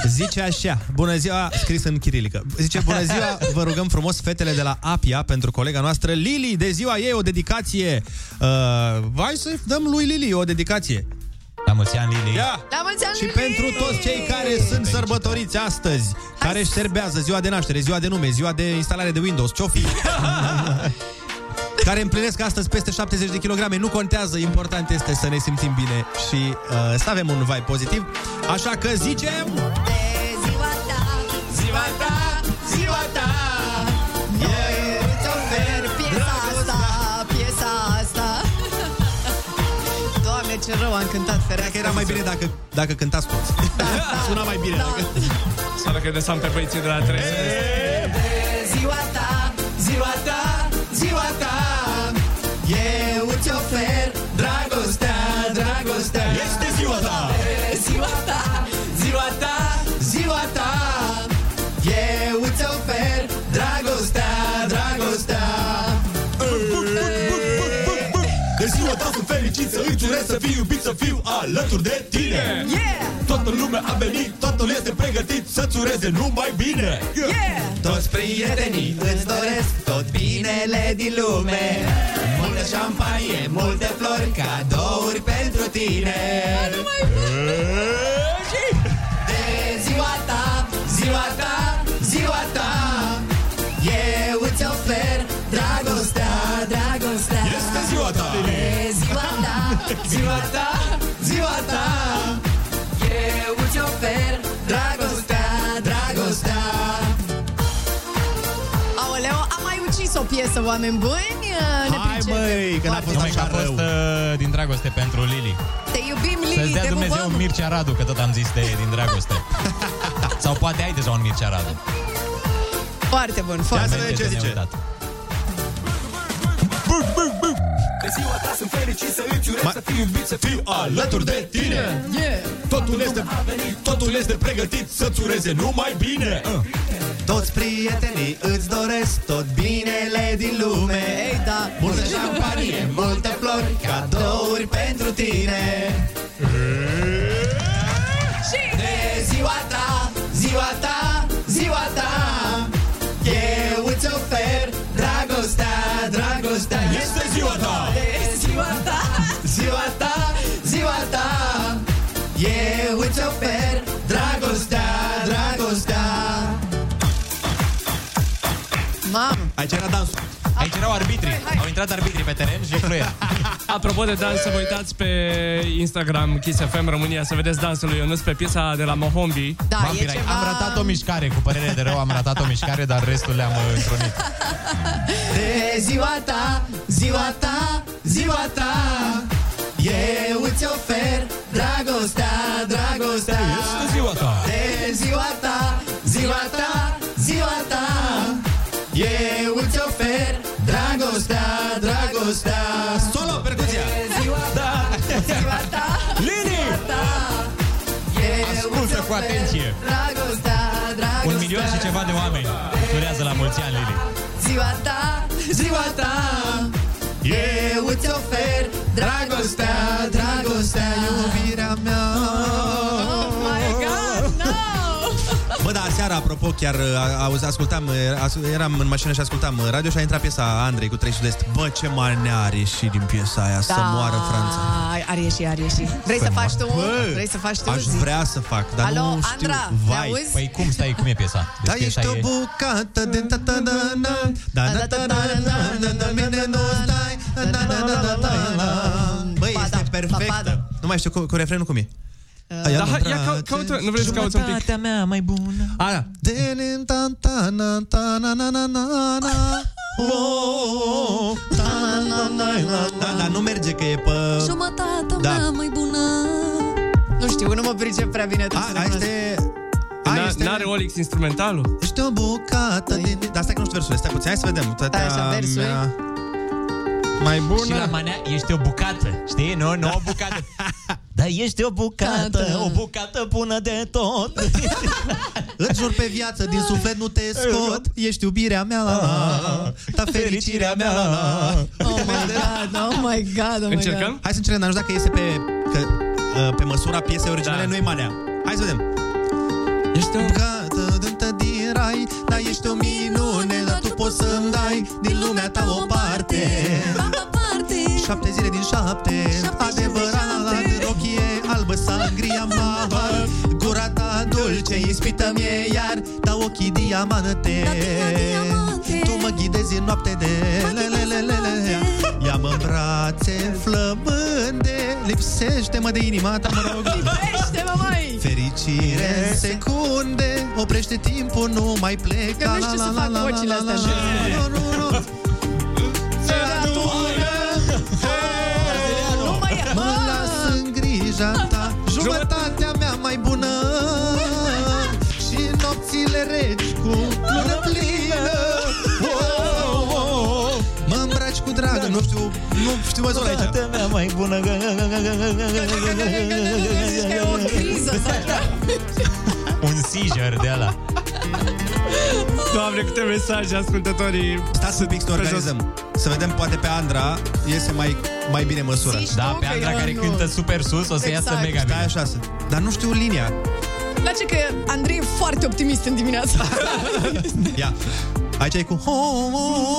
Zice așa, bună ziua, scris în chirilică. Zice, bună ziua, vă rugăm frumos fetele de la Apia pentru colega noastră Lili, de ziua ei o dedicație. Uh, hai să dăm lui Lili o dedicație. La mulți ani, Lili. Ia! La mulți ani, Și Lili! pentru toți cei care sunt sărbătoriți astăzi, care își serbează ziua de naștere, ziua de nume, ziua de instalare de Windows, ce-o fi? care împlinesc astăzi peste 70 de kilograme, nu contează, important este să ne simțim bine și uh, să avem un vibe pozitiv. Așa că zicem... ce rău am cântat fereastra. Că era mai bine dacă, dacă cântați toți. Suna mai bine. Dacă... Sau dacă lăsam pe băieții de la 3 Ziua ta, ziua ta, ziua ta. Eu îți ofer fericit să îți urez să fii iubit, să fiu alături de tine. Yeah! Toată lumea a venit, totul este pregătit să-ți ureze numai bine. Yeah! Toți prietenii îți doresc tot binele din lume. Multă șampanie, multe flori, cadouri pentru tine. De ziua ta, ziua ta, ziua ta. Eu îți ofer dragostea, ziua ta, ziua ta Eu îți ofer dragostea, dragostea Aoleu, am mai ucis o piesă, oameni buni Ne Hai pricepem. băi, că n-a fost Numai că a așa fost rău. uh, din dragoste pentru Lili. Te iubim, Să-ți Lili, dea te Dumnezeu pupăm un Mircea Radu, că tot am zis de din dragoste. Sau poate ai deja un Mircea Radu. Foarte bun, foarte Ia să bun vedem ce zice. De ziua ta sunt fericit să îți urez Ma- să fii iubit, să fiu alături de tine. Yeah. Totul este, totul este pregătit să-ți ureze numai bine. Uh. Toți prietenii îți doresc tot binele din lume. Ei, da Multă șampanie, multe flori, cadouri pentru tine. Și De ziua ta, ziua ta, ziua ta dragostea Este ziua ta! de ziua ta Ziua ta, ziua ta Eu îți ofer dragostea, dragostea Mamă, Aici era dansul. Aici erau arbitri. Au intrat arbitri pe teren și fluier. Apropo de dans, să vă uitați pe Instagram Kiss FM România să vedeți dansul lui Ionuț pe piesa de la Mohombi. da, e Vampirai. ceva Am ratat o mișcare, cu părere de rău am ratat o mișcare, dar restul le-am uh, întrunit. De ziua ta, ziua ta, ziua ta Eu îți ofer dragostea, dragostea Este ziua ta! De ziua ta, ziua ta, ziua ta Eu îți ofer dragostea, dragostea Solo, percuția! De ziua ta, ziua ta, Lini! ta Eu Ascultă îți cu ofer atenție. Dragostea, dragostea Un milion și ceva de oameni durează la mulți ani, Lili. Ziua ta, ziua ta Eu îți ofer dragostea, dragostea, iubirea apropo, chiar a- auzi, ascultam, as- eram în mașină și ascultam radio și a intrat piesa Andrei cu 3 Sud-Est. Bă, ce mane a ieșit din piesa aia, să moară Franța. Ar ieși, ar ieși. Vrei să faci tu? Bă, Vrei să faci tu? Aș Zi. vrea să fac, dar Alo, nu știu. Andra, ne Vai. auzi? Păi cum, stai, cum e piesa? Da, Deci ești piesa o e... bucată din ta ta da na Da da ta da na na na mine nu stai Da da da da da da da Băi, Ba este da, perfectă ba Nu mai știu cu, cu refrenul cum e Ai Da, am hai, ia brațe, cau- caută, nu vrei să cauți un pic? Jumătatea mea mai bună. A, da. De ta ta na ta na na na na na Oh, ta na na na na Da, dar nu merge că e pe... Jumătatea Da. mea mai bună Nu știu, nu mă pricep prea bine trebuie A, să a, recunosc. este... N- A, este... N-are Olix instrumentalul? Ești o bucată din... Dar stai că nu știu versurile, stai puțin, hai să vedem. Tătea Stai așa, versuri. mea Mai Și la bună. manea ești o bucată, știi? Nu, nu o bucată. Dar ești o bucată, Bucată. o bucată bună de tot. Îți jur pe viață, din suflet nu te scot Ești iubirea mea, la, la, ta fericirea mea, la, la. Oh my god, oh my god, oh my Încercăm? Hai să încercăm, dar nu știu dacă iese pe, că, uh, pe măsura piesei originale, Da. nu e manea Hai să vedem Ești o bucată dântă din rai Dar ești o minune Dar tu poți să-mi dai Din lumea ta o parte Șapte zile din șapte Adevărat Rochie albă Sangria mahar Gura ta dulce Ispită mie iar. Dar ochii diamante. Tu mă ghidezi în noapte de lelelelele Ia-mă în brațe flămânde. Lipsește-mă de inima ta, mă rog. Lipsește-mă, mai! Fericire în secunde. Oprește timpul, nu mai pleca. Eu nu știu să fac vocile astea. Nu, nu, nu, nu. Nu mă ia! Mă! las în grija ta Jumătatea mea mai bună Și nopțile reci cu lună plină oh, oh, oh. Mă îmbraci cu dragă Nu știu, nu știu măsura aici mea mai bună E o criză sau Un seizure de ala. Doamne, câte mesaje ascultătorii Stați un pic să organizăm Să vedem, poate pe Andra Iese mai, mai bine măsura Zici Da, tu pe că Andra eu care nu. cântă super sus, o să iasă Exact. mega Stai bine. așa să... Dar nu știu linia Place că Andrei e foarte optimist în dimineața. Ia Aici e cu ho, ho,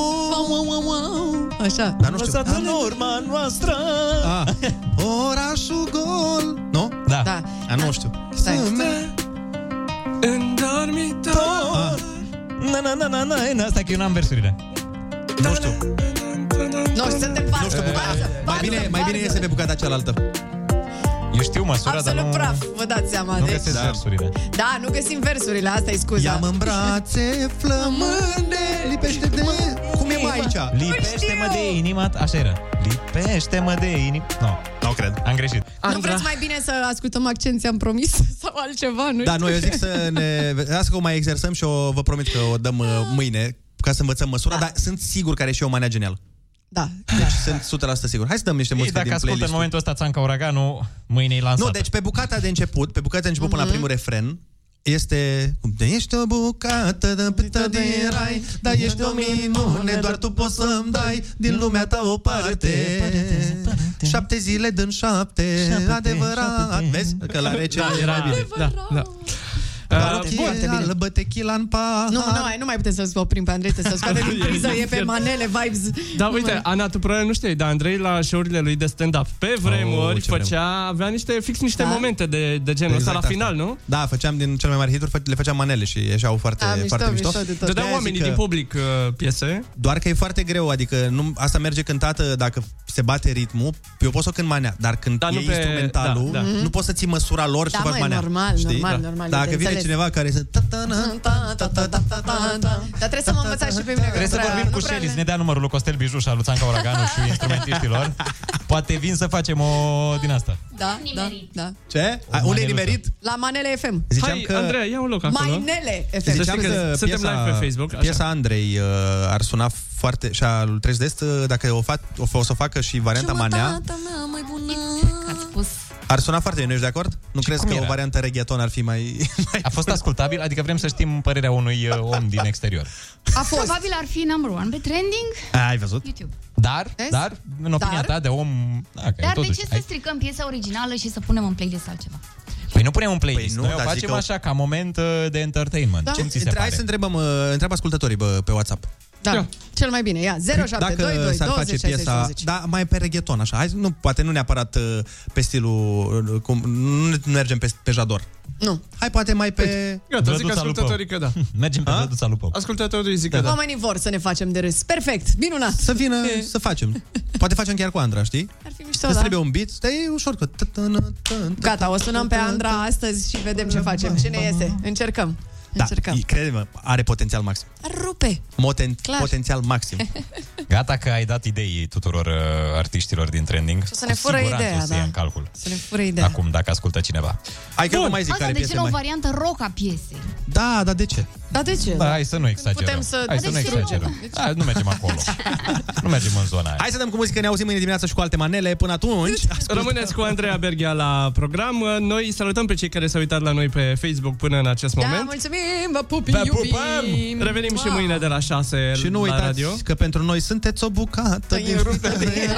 Așa. Dar nu știu în urma noastră. Ah, orașul gol Nu? Da. Da. A, nu știu Stai. În dormitor Ah, Na, na, na, na, na, na, Asta că eu n-am versurile. nu știu Nu, suntem față. Nu știu bucata. Mai bine, mai bine iese pe bucata cealaltă Eu știu măsura, dar Absolut nu, praf, vă dați seama. nu deci, găsesc Da. versurile. da, nu găsim versurile, asta e scuza. Ia-mă în brațe flămânde Lipește de... Cum e mai aici? Lipește-mă de inima ta. Așa era. Lipește-mă de inima. Nu, no, Nu cred am greșit. Nu vreți mai bine să ascultăm accent, ți-am promis? Sau altceva, nu Da, știu. nu, eu zic să ne... Lasă că o mai exersăm și o, vă promit că o dăm uh, mâine ca să învățăm măsura, dar sunt sigur că are și o manea genială. Da. Deci sunt 100% sigur. Hai să dăm niște Ei, muzică dacă din ascultă în playlist momentul ăsta Țanca Uraganu, mâine e lansată. Nu, deci pe bucata de început, pe bucata de început până la primul refren, este cum de ești o bucată de pită din rai Dar ești o minune, doar tu poți să-mi dai Din lumea ta o parte. Șapte zile din șapte, adevărat. Vezi? Că la rece Da, era bine. Da, da Doar Uh, ochii albă, tequila în pahar Nu, nu, mai- nu mai putem să-l oprim pe Andrei, trebuie să scoatem din priză, e pe manele, vibes. Da, Nu uite, mai- Ana, tu probabil nu știi, dar Andrei la show-urile lui de stand-up pe vremuri Oh, ce vremuri. făcea, avea niște, fix niște Da? momente de, de genul ăsta Exact la asta. final, nu? Da, făceam din cele mai mari hituri, fă- le făceam manele și ieșeau foarte, A, mișto, foarte mișto. mișto de tot. Dădeau De-aia oamenii zic din că- public uh, piese. Doar că e foarte greu, adică nu, asta merge cântată dacă se bate ritmul. Eu pot să o cânt manea, dar când Da, e nu pe- instrumentalul, da, da. nu poți să ții măsura lor și Da, să faci măi, manea. normal, știi? normal, Da. normal, e Dacă de vine înțeles. Cineva care să... Ta, ta, ta, ta, ta, ta, ta. Dar trebuie să mă învățați și pe mine. că Trebuie nu să prea- vorbim nu cu prea Shelly, le- să ne dea numărul lui Costel Biju și al lui Țanca Uraganu și instrumentiștilor. Poate vin să facem o din asta. Da, da, da. Ce? A, unde e maneluță. nimerit? La Manele FM. Ziceam Hai, că... Andreea, ia un loc acolo. Mainele FM. Să Ziceam știi că că suntem piesa, live pe Facebook, așa. piesa Andrei uh, ar suna foarte... Și a lui Trez de Est, uh, dacă o, fac, o, o să o facă și varianta manea, Jumătatea mea mai bună. Că ați spus ar suna foarte bine, nu ești de acord? Nu crezi cum că era? o variantă reggaeton ar fi mai... mai A fost ascultabil? Adică vrem să știm părerea unui uh, om din exterior. A fost. Probabil ar fi number one pe trending Ai văzut? YouTube. Dar, Vezi? dar, în opinia Dar? ta de om... Da, că Dar de totuși, ce să ai- stricăm piesa originală și să punem în playlist altceva? Păi nu punem un playlist, Păi nu, noi o dar zic facem că o- așa, ca moment uh, de entertainment. Da. Ce ți se Hai pare? să întrebăm, uh, întreabă ascultătorii bă, pe WhatsApp. Da, Ia. cel mai bine. Ia, 0722 Dacă s-ar 20 face 60 piesa, 20. da, mai pe reggaeton, așa. Hai, nu, poate nu neapărat uh, pe stilul, uh, cum, nu nu mergem pe, pe jador. Nu. Hai poate mai pe... Gata, zic Văduța ascultătorii că da. Mergem pe A? Văduța lui Pop. Ascultătorii zic că da. Oamenii vor să ne facem de râs. Perfect, minunat. Să vină, să facem. Poate facem chiar cu Andra, știi? Ar fi mișto, Îți da? trebuie un beat, dar e ușor cu... Gata, o sunăm pe Andra astăzi și vedem ce facem. Ce ne iese? Încercăm. Da, Încercăm. e- crede-mă, are potențial maxim. Ar rupe. Moten, Clar. potențial maxim. Gata că ai dat idei tuturor uh, artiștilor din trending. Și o să ne Cu fură siguranță ideea, o să da. ia în calcul. Să ne fură ideea. Acum, dacă ascultă cineva. Hai că Bun. nu mai zic Asta care de ce piese nu o mai... variantă rock a piesei? Da, dar de ce? Dar de ce? Da, hai să nu exagerăm. putem să- Hai să de nu ce? exagerăm. Hai, nu mergem acolo. nu mergem în zona aia. Hai să dăm cu muzică, ne auzim mâine dimineață și cu alte manele. Până atunci... Rămâneți cu Andreea Berghia la program. Noi salutăm pe cei care s-au uitat la noi pe Facebook până în acest Da, moment. mulțumim, vă pupi, Vă iubim. pupăm! Revenim și Wow. mâine de la 6 Și nu la uitați radio. că pentru noi sunteți o bucată E ruptă de